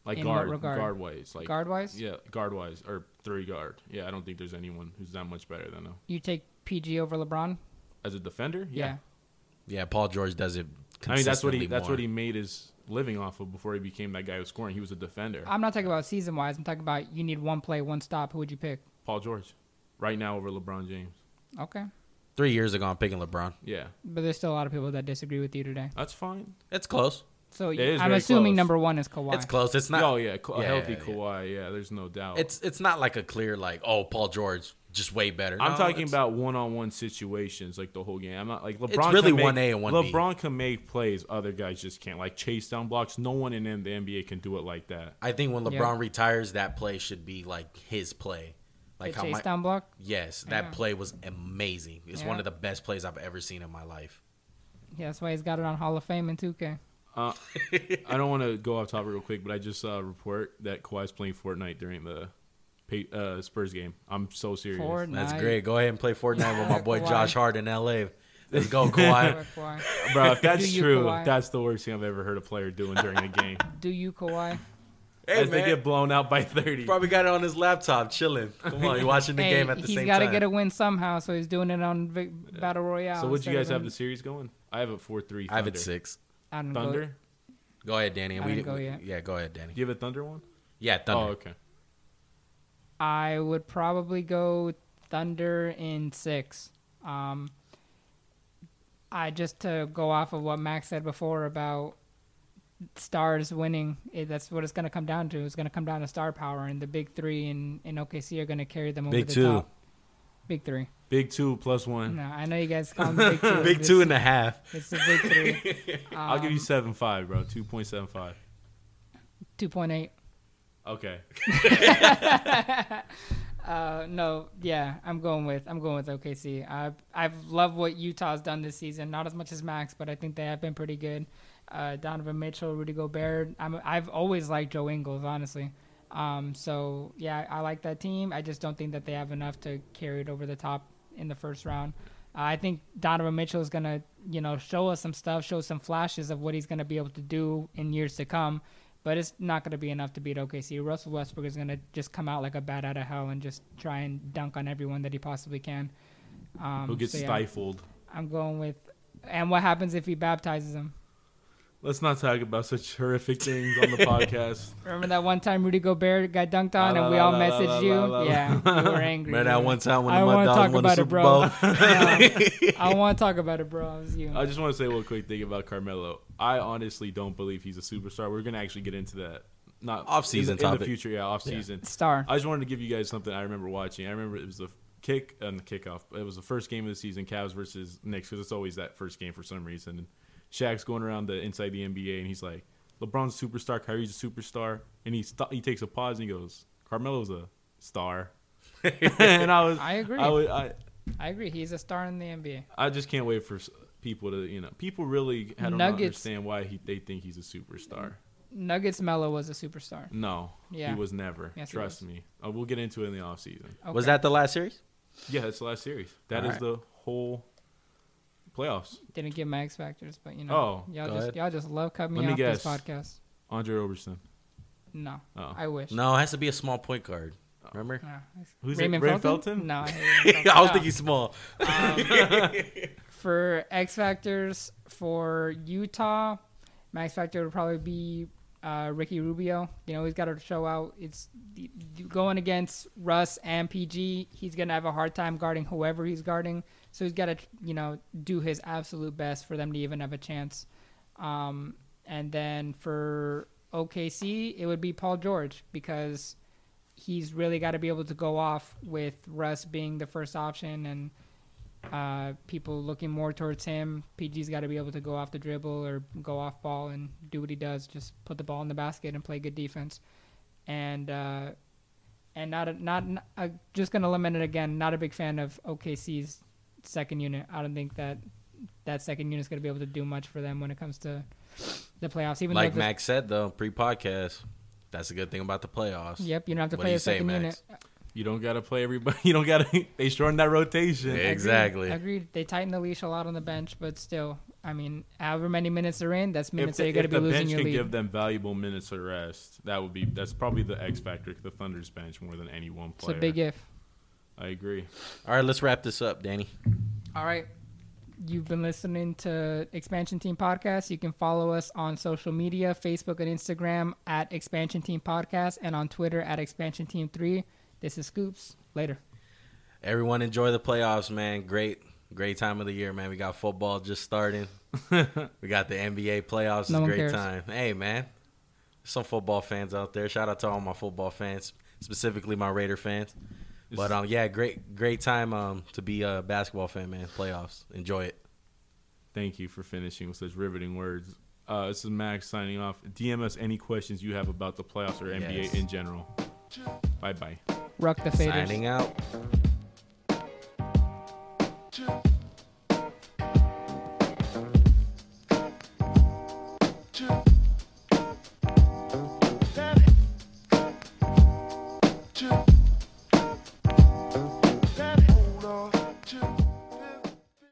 Like In what guard, regard? guard wise, like guard wise, Yeah, guard wise or three guard. Yeah, I don't think there's anyone who's that much better than him you take PG over LeBron. as a defender. Yeah. Yeah, Paul George does it. I mean that's what he consistently that's more. what he made his living off of before he became that guy who's scoring. He was a defender. I'm not talking about season wise. I'm talking about you need one play, one stop. Who would you pick? Paul George, right now over LeBron James. Okay, Three years ago, I'm picking LeBron. Yeah, but there's still a lot of people that disagree with you today. that's fine. It's close. So It is I'm assuming close. number one is Kawhi. It's close. It's not. oh yeah, Ka- a yeah, healthy yeah, yeah. Kawhi. Yeah, there's no doubt. It's it's not like a clear like oh Paul George just way better. I'm No, talking about one-on-one situations, like the whole game. I'm not like LeBron. really can make, 1A and 1B. LeBron can make plays, other guys just can't. Like chase down blocks. No one in the NBA can do it like that. I think when Yeah. LeBron retires, that play should be like his play. Like the how chase my, down block. yes, that Yeah. play was amazing. It's one of the best plays I've ever seen in my life. Yeah, that's why he's got it on Hall of Fame in 2K. Uh, I don't want to go off topic real quick, but I just saw a report that Kawhi's playing Fortnite during the Pa- uh, Spurs game. I'm so serious. Fortnite. That's great. Go ahead and play Fortnite with my boy Kawhi. Josh Hart in LA. Let's go, Kawhi. Kawhi. Bro, if that's you, true, Kawhi? that's the worst thing I've ever heard a player doing during a game. Do you Kawhi? hey As they get blown out by 30. probably got it on his laptop, chilling. Come on, you're watching the hey, game at the he's same got to time. get a win somehow, so he's doing it on Vic- Battle Royale. So would you guys of have the series going? I have it 4-3 I have Thunder. it six. I don't know. Thunder? Go ahead, Danny. I We, didn't go we- yet. Yeah, go ahead, Danny. Do you have a Thunder one? Yeah, Thunder. Oh, okay. I would probably go Thunder in six. Um, I just to go off of what Max said before about stars winning. It, that's what it's going to come down to. It's going to come down to star power, and the big three in, in OKC are going to carry them over Big the two. top. Big three. Big two plus one. No, I know you guys call them big two. Big It's- two and a half. It's the big three. I'll give you Um, seven five, bro. Two point seven five. two point eight. Okay. Uh, no, yeah, I'm going with I'm going with OKC. I I've loved what Utah's done this season. Not as much as Max, but I think they have been pretty good. Uh, Donovan Mitchell, Rudy Gobert. I'm I've always liked Joe Ingles, honestly. Um, so yeah, I like that team. I just don't think that they have enough to carry it over the top in the first round. Uh, I think Donovan Mitchell is gonna, you know, show us some stuff, show some flashes of what he's gonna be able to do in years to come. But it's not gonna be enough to beat OKC. Russell Westbrook is gonna just come out like a bat out of hell and just try and dunk on everyone that he possibly can. Um, He'll get so, yeah, stifled. I'm going with. And what happens if he baptizes him? Let's not talk about such horrific things on the podcast. Remember that one time Rudy Gobert got dunked on La, and we la, all la, la, messaged you? la, la. Yeah, we were angry. Remember that one time when I the don't wanna talk won the about it, Super bro. Bowl? No, I want to talk about it, bro. It you. I just want to say one quick thing about Carmelo. I honestly don't believe he's a superstar. We're gonna actually get into that. Not Off-season in, the- in the future. Yeah, off season. Star. I just wanted to give you guys something I remember watching. I remember it was the kick uh, and the kickoff. It was the first game of the season, Cavs versus Knicks, because it's always that first game for some reason. And Shaq's going around the inside the NBA, and he's like, "LeBron's a superstar, Kyrie's a superstar," and he st- he takes a pause and he goes, "Carmelo's a star." and I was, I agree. I, would, I, I agree. He's a star in the NBA. I just can't wait for people to, you know, people really I don't Nuggets- understand why he, they think he's a superstar. Nuggets Melo was a superstar. No, Yeah. he was never. Yes, Trust was. me. Uh, we'll get into it in the off season. Was that the last series? Yeah, that's the last series. That is Alright. the whole playoffs. Didn't give my X factors, but you know, Oh, y'all just ahead. y'all just love cutting me Let me off this podcast. Andre Roberson. No, Oh. I wish. No, it has to be a small point guard. Remember? No. Who's Raymond it? Ray Felton? Felton? No, I, hate Raymond I was Felton. thinking small. for X Factors for Utah, Max Factor would probably be uh, Ricky Rubio. You know, he's got to show out. It's going against Russ and PG. He's gonna have a hard time guarding whoever he's guarding. So he's got to, you know, do his absolute best for them to even have a chance. Um, and then for OKC, it would be Paul George because he's really got to be able to go off with Russ being the first option and uh, people looking more towards him. PG's got to be able to go off the dribble or go off ball and do what he does. Just put the ball in the basket and play good defense. And uh, and not a, not uh, just gonna limit it again. Not a big fan of OKC's second unit. I don't think that that second unit is gonna be able to do much for them when it comes to the playoffs. Even Like Max said though, pre-podcast, that's a good thing about the playoffs. Yep, you don't have to What play do a you say, second Max? unit. You don't gotta play everybody. You don't gotta. They shorten that rotation. Yeah. Agreed. Exactly. Agreed. They tighten the leash a lot on the bench, but still, I mean, however many minutes they're in, that's minutes If, that the, you're gonna be the losing bench your can lead. give them valuable minutes of rest, that would be that's probably the X factor. The Thunder's bench more than any one player. it's a big if. I agree. All right, let's wrap this up, Danny. All right. You've been listening to Expansion Team Podcast. You can follow us on social media, Facebook and Instagram at Expansion Team Podcast, and on Twitter at Expansion Team 3. This is Scoops. Later. Everyone enjoy the playoffs, man. Great, great time of the year, man. We got football just starting. we got the NBA playoffs. It's No a one great cares. time. Hey, man. Some football fans out there. Shout out to all my football fans, specifically my Raider fans. But um, yeah, great, great time um to be a basketball fan, man. Playoffs, enjoy it. Thank you for finishing with such riveting words. Uh, this is Max signing off. DM us any questions you have about the playoffs or NBA Yes. in general. Bye bye. Ruck the faders. Signing out.